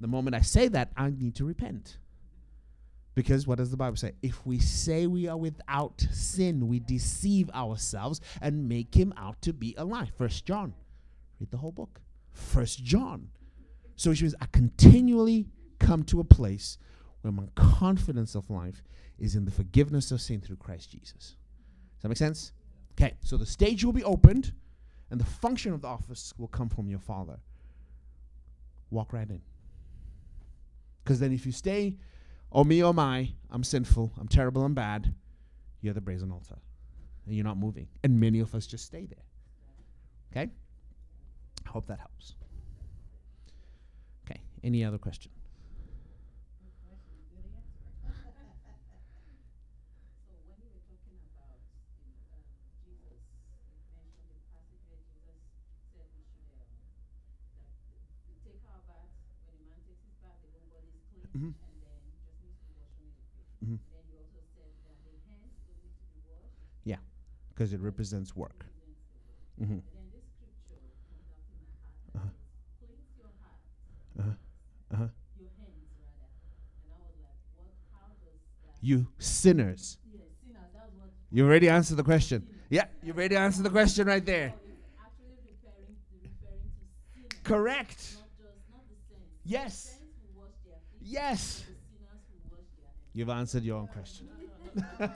The moment I say that, I need to repent. Because what does the Bible say? If we say we are without sin, we deceive ourselves and make him out to be a lie. First John. Read the whole book. First John. So which means I continually come to a place where my confidence of life is in the forgiveness of sin through Christ Jesus. Does that make sense? Okay, so the stage will be opened and the function of the office will come from your father. Walk right in. Because then if you stay Oh, me, oh, my, I'm sinful, I'm terrible, I'm bad. You're the brazen altar. And you're not moving. And many of us just stay there. Okay? I hope that helps. Okay, any other question? Mm-hmm. Mm-hmm. Yeah, because it represents work. Mm-hmm. Uh-huh. Uh-huh. Uh-huh. You sinners. You already answered the question. Yeah, you already answered the question right there. Correct. Yes. Yes. You've answered your own question.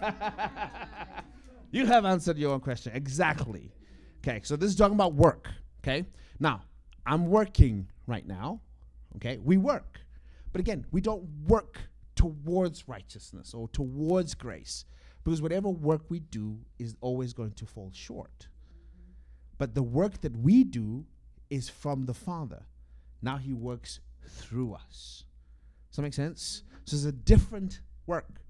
you have answered your own question. Exactly. Okay, so this is talking about work. Okay, now I'm working right now. Okay, we work. But again, we don't work towards righteousness or towards grace because whatever work we do is always going to fall short. But the work that we do is from the Father. Now He works through us. Does that make sense? So it's a different work.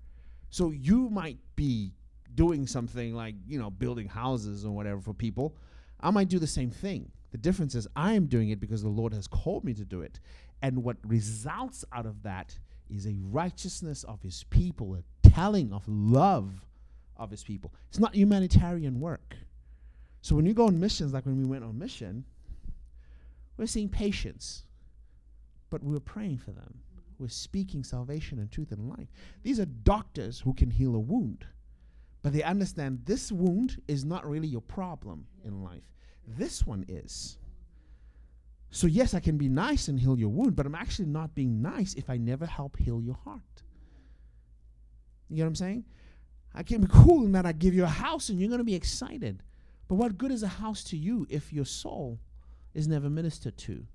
So you might be doing something like, you know, building houses or whatever for people. I might do the same thing. The difference is I am doing it because the Lord has called me to do it. And what results out of that is a righteousness of his people, a telling of love of his people. It's not humanitarian work. So when you go on missions, like when we went on mission, we're seeing patients, but we we're praying for them who is speaking salvation and truth and life. These are doctors who can heal a wound, but they understand this wound is not really your problem in life. This one is. So, yes, I can be nice and heal your wound, but I'm actually not being nice if I never help heal your heart. You know what I'm saying? I can be cool in that I give you a house and you're going to be excited. But what good is a house to you if your soul is never ministered to?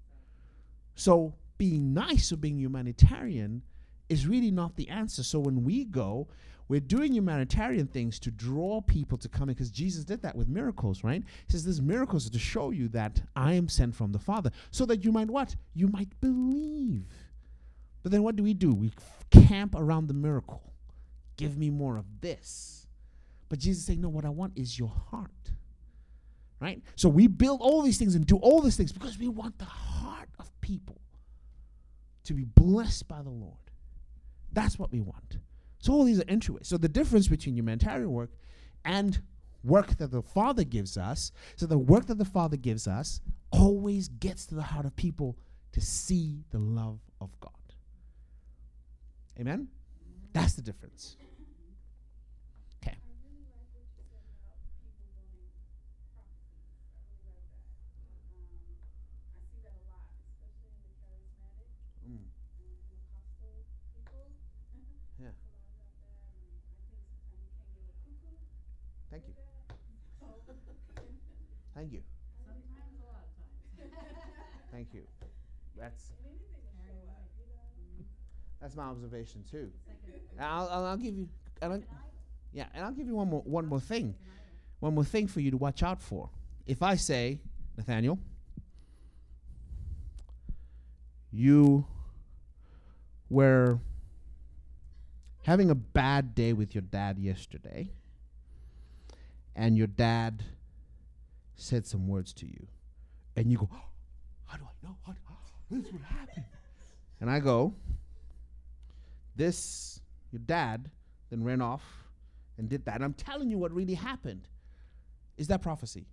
So, being nice or being humanitarian is really not the answer. So when we go, we're doing humanitarian things to draw people to come in because Jesus did that with miracles, right? He says, These miracles are to show you that I am sent from the Father, so that you might what? You might believe. But then what do we do? We camp around the miracle. Give me more of this. But Jesus saying, No, what I want is your heart. Right? So we build all these things and do all these things because we want the heart of people to be blessed by the Lord. That's what we want. So all these are entryways. So the difference between humanitarian work and work that the Father gives us, so the work that the Father gives us always gets to the heart of people to see the love of God. Amen? That's the difference. Okay. Mm. Yeah. Thank you. Thank you. Thank you. That's that's my observation too. And I'll, I'll, I'll give you, and I'll, yeah, and I'll give you one more one more thing, one more thing for you to watch out for. If I say, Nathaniel, you were having a bad day with your dad yesterday, and your dad said some words to you, and you go, "How do I know? Do, this would happen?" and I go, "This, your dad, then ran off and did that." And I'm telling you what really happened. Is that prophecy?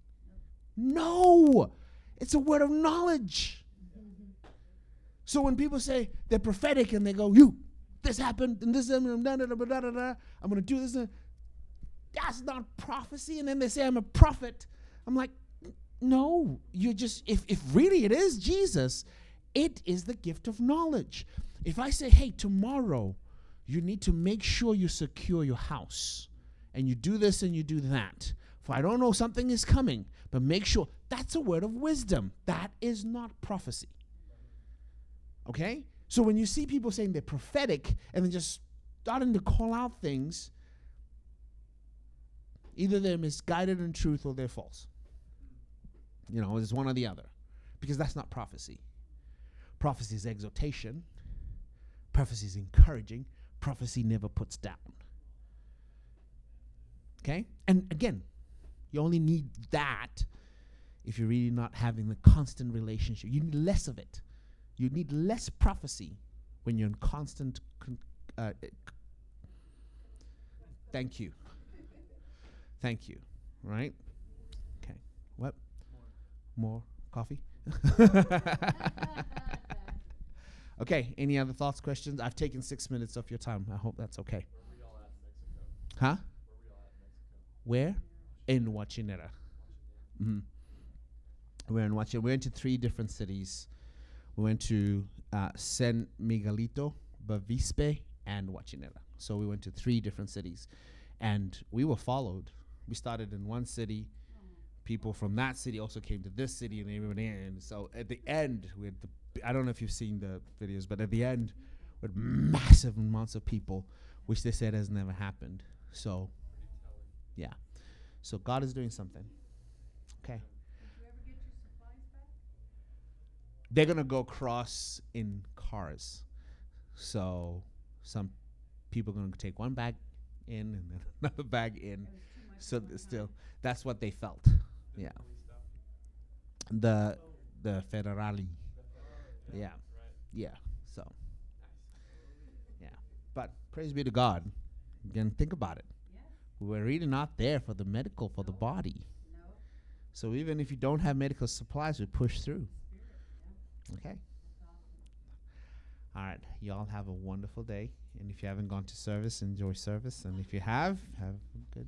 No, it's a word of knowledge. So when people say they're prophetic and they go, "You, this happened and this happened, da, da, da, da, da, da, I'm going to do this," and that's not prophecy. And then they say I'm a prophet. I'm like, no, you just if if really it is Jesus, it is the gift of knowledge. If I say, "Hey, tomorrow you need to make sure you secure your house," and you do this and you do that. For I don't know something is coming, but make sure that's a word of wisdom. That is not prophecy. Okay? So when you see people saying they're prophetic and then just starting to call out things, either they're misguided in truth or they're false. You know, it's one or the other. Because that's not prophecy. Prophecy is exhortation, prophecy is encouraging, prophecy never puts down. Okay? And again, you only need that if you're really not having the constant relationship. You need less of it. You need less prophecy when you're in constant. Con- uh, c- thank you. Thank you. Right? More coffee? okay. Any other thoughts, questions? I've taken six minutes of your time. I hope that's okay. Huh? Where? In Huachinera. hmm We're in Huachinera. We went to three different cities. We went to uh, San Miguelito, Bavispe, and Huachinera. So we went to three different cities. And we were followed. We started in one city. People from that city also came to this city, and they everybody. And so at the end, we had the. I don't know if you've seen the videos, but at the end, with massive amounts of people, which they said has never happened. So, yeah. So God is doing something. Okay. They're gonna go cross in cars. So some people are gonna take one bag in and then another bag in. So still, that's what they felt. Yeah. The the federali. Yeah. Yeah. So. Yeah. But praise be to God. Again, think about it. We're really not there for the medical for the body. So even if you don't have medical supplies, we push through. Okay. All right. Y'all have a wonderful day. And if you haven't gone to service, enjoy service. And if you have, have a good